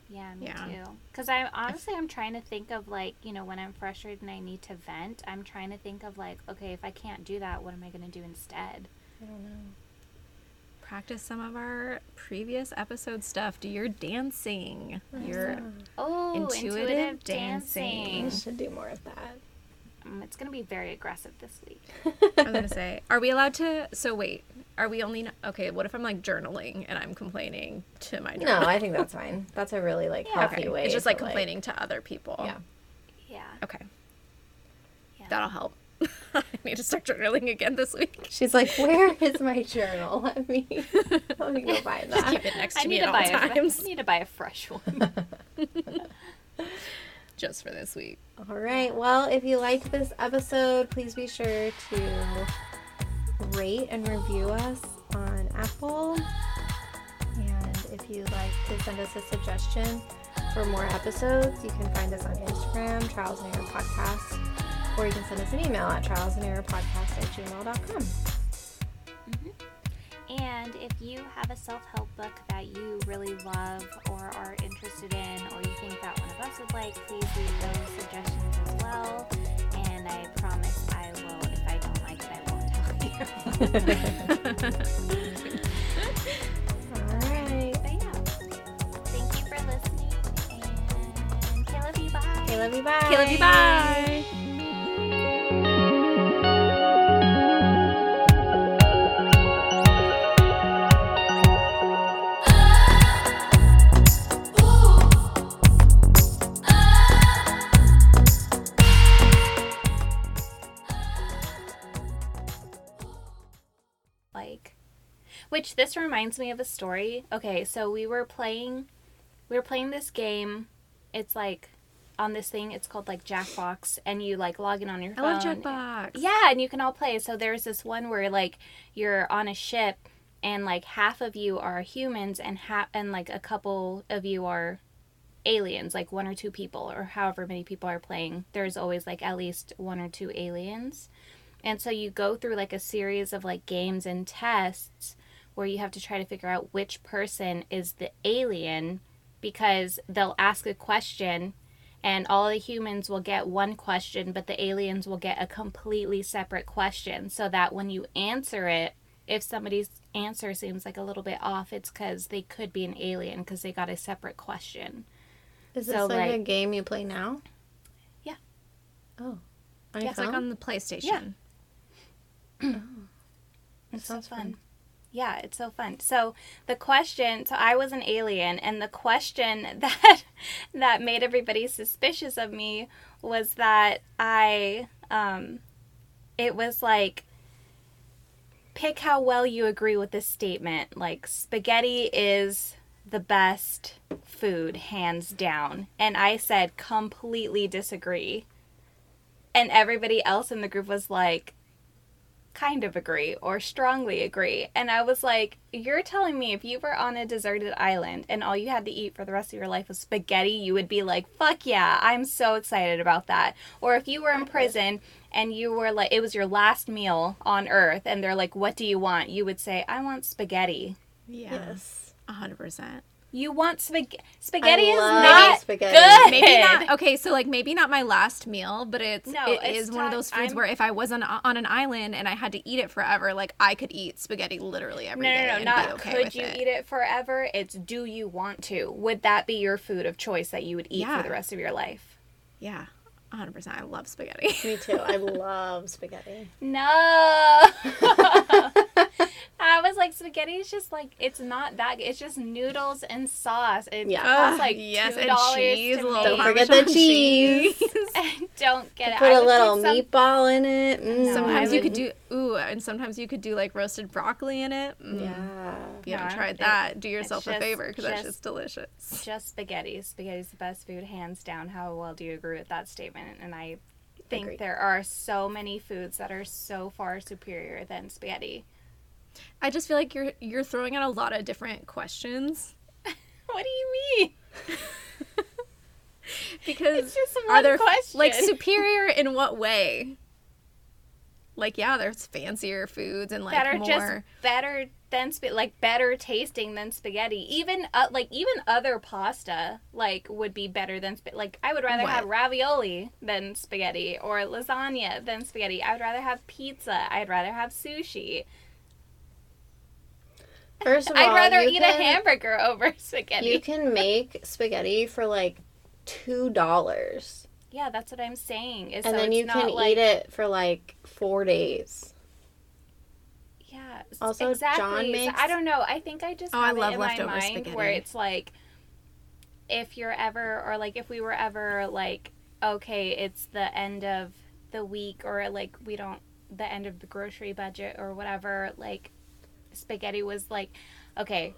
Yeah, me Yeah. too. Because I honestly, I'm trying to think of like, you know, when I'm frustrated and I need to vent, I'm trying to think of like, okay, if I can't do that, what am I going to do instead? I don't know. Practice some of our previous episode stuff. Do your dancing. Your Oh, Intuitive intuitive, dancing. dancing. I should do more of that. Um, it's going to be very aggressive this week. I'm gonna say, are we allowed to? So wait, are we only? Okay, what if I'm like journaling and I'm complaining to my No, journal? I think that's fine. That's a really like Yeah. healthy okay, way. it's just like to, complaining to other people. Yeah. Yeah. Okay, yeah. that'll help. [LAUGHS] I need to start journaling again this week. She's like, "Where is my journal? Let me let me go find that." Keep it next I to me need, at to all buy a, times, I need to buy a fresh one. [LAUGHS] just for this week. All right. Well, if you liked this episode, please be sure to rate and review us on Apple. And if you'd like to send us a suggestion for more episodes, you can find us on Instagram, Trials and Error Podcast, or you can send us an email at trialsanderrorpodcast at gmail.com. Mm-hmm. And if you have a self help book that you really love or are interested in, or you think that one of us would like, please leave those suggestions as well. And I promise I will, if I don't like it, I won't tell you. [LAUGHS] All right. but yeah, thank you for listening. And okay, love you. Bye. Okay, love you. Bye. Okay, love you. Bye. This reminds me of a story. Okay so we were playing we were playing this game. It's like on this thing. It's called like jackbox and you like log in on your I love Jackbox. yeah and you can all play. So there's this one where like you're on a ship and like half of you are humans and half and like a couple of you are aliens like one or two people or however many people are playing. There's always like at least one or two aliens. And so you go through like a series of like games and tests where you have to try to figure out which person is the alien because they'll ask a question and all the humans will get one question but the aliens will get a completely separate question so that when you answer it if somebody's answer seems like a little bit off it's because they could be an alien because they got a separate question Is this So, like, a game you play now? Yeah. Oh. On Yeah, it's like on the PlayStation. Oh. It's so sounds fun. fun. Yeah, it's so fun. So the question, so I was an alien, and the question [LAUGHS] that that made everybody suspicious of me was that I, um, it was like, pick how well you agree with this statement. Like spaghetti is the best food, hands down, and I said completely disagree, and everybody else in the group was like, kind of agree or strongly agree. And I was like, You're telling me if you were on a deserted island and all you had to eat for the rest of your life was spaghetti, you would be like, Fuck yeah, I'm so excited about that. Or if you were in prison and you were like, it was your last meal on earth and they're like, What do you want? You would say, I want spaghetti. Yeah. Yes. A hundred percent. You want spaghetti? Spaghetti is love not spaghetti. good. Maybe not. Okay, so like maybe not my last meal, but it's No, it it's is one of those foods I'm- where if I was on on an island and I had to eat it forever, like I could eat spaghetti literally every No, day. no, no, and not okay could you it. eat it forever? It's do you want to? Would that be your food of choice that you would eat Yeah. for the rest of your life? Yeah, hundred percent. I love spaghetti. Me too. I [LAUGHS] love spaghetti. No. [LAUGHS] I was like, spaghetti is just like it's not that. It's just noodles and sauce. It Yeah. costs Ugh, like yes, two and dollars cheese, to make. Don't forget the Parmesan cheese. [LAUGHS] Don't get it. Put I a would little do some- meatball in it. Mm. No, Sometimes I you could do ooh, and sometimes you could do like roasted broccoli in it. Mm. Yeah. If you haven't No, tried it- that, do yourself a favor because that's just- just delicious. Just spaghetti. Spaghetti's the best food, hands down. How well do you agree with that statement? And I think Agreed. there are so many foods that are so far superior than spaghetti. I just feel like you're you're throwing out a lot of different questions [LAUGHS] What do you mean? [LAUGHS] because It's just are there question. like [LAUGHS] superior in what way? Like yeah, there's fancier foods and like that are more. just better than sp- like better tasting than spaghetti. Even uh, like even other pasta like would be better than sp- like I would rather What? have ravioli than spaghetti or lasagna than spaghetti. I would rather have pizza. I'd rather have sushi. First of all, I'd rather eat can, a hamburger over [LAUGHS] spaghetti. You can make spaghetti for like two dollars, yeah, that's what I'm saying. Is and so then it's you not can like, eat it for like four days. Yeah. Also, exactly. John makes- I don't know. I think I just Oh, I love it in my leftover mind where it's like, if you're ever, or like if we were ever like, okay, it's the end of the week, or like we don't, the end of the grocery budget or whatever, like spaghetti was like, okay.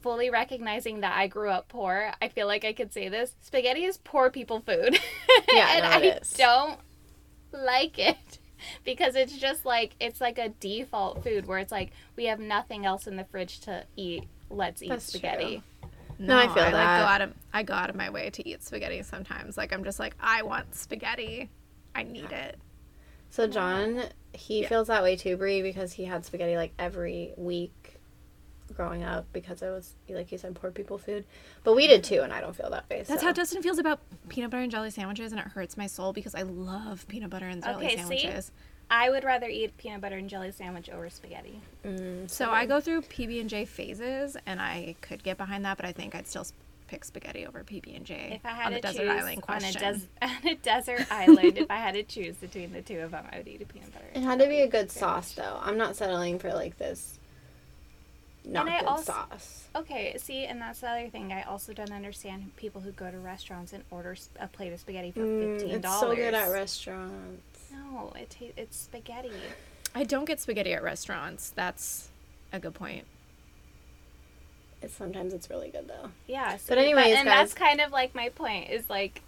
Fully recognizing that I grew up poor, I feel like I could say this. Spaghetti is poor people food. [LAUGHS] Yeah, and no, it I is. don't like it [LAUGHS] because it's just like it's like a default food where it's like we have nothing else in the fridge to eat. Let's eat That's spaghetti. No, I feel I like that. go out of I go out of my way to eat spaghetti sometimes. Like I'm just like I want spaghetti. I need it. So John, he Yeah. feels that way too, Brie, because he had spaghetti like every week growing up because it was like you said, poor people food. But we did too, and I don't feel that way. That's so. how Dustin feels about peanut butter and jelly sandwiches, and it hurts my soul because I love peanut butter and jelly Okay, see? sandwiches. I would rather eat peanut butter and jelly sandwich over spaghetti. Mm, So I go through PB and J phases, and I could get behind that, but I think I'd still s- pick spaghetti over PB and J If I had on the to desert choose island on a, question. des- [LAUGHS] on a desert island, if I had to choose between the two of them, I would eat a peanut butter. It had to be a good sauce, though. I'm not settling for like this not And I good also- sauce. Okay, see, and that's the other thing. I also don't understand people who go to restaurants and order a plate of spaghetti for Mm, fifteen it's dollars. so good at restaurants. No, it ta- it's spaghetti. I don't get spaghetti at restaurants. That's a good point. It's sometimes it's really good though. Yeah. But anyways, and guys- that's kind of like my point is like,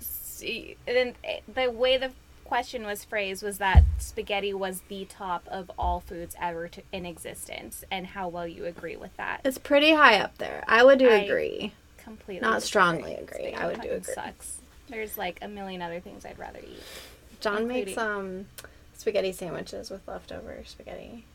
see, then eh, the way the question was phrased was that spaghetti was the top of all foods ever to, in existence, and how well you agree with that. It's pretty high up there. I would do I- agree. Completely. Not strongly agree. I would do agree. Sucks. There's like a million other things I'd rather eat. John makes um spaghetti sandwiches with leftover spaghetti.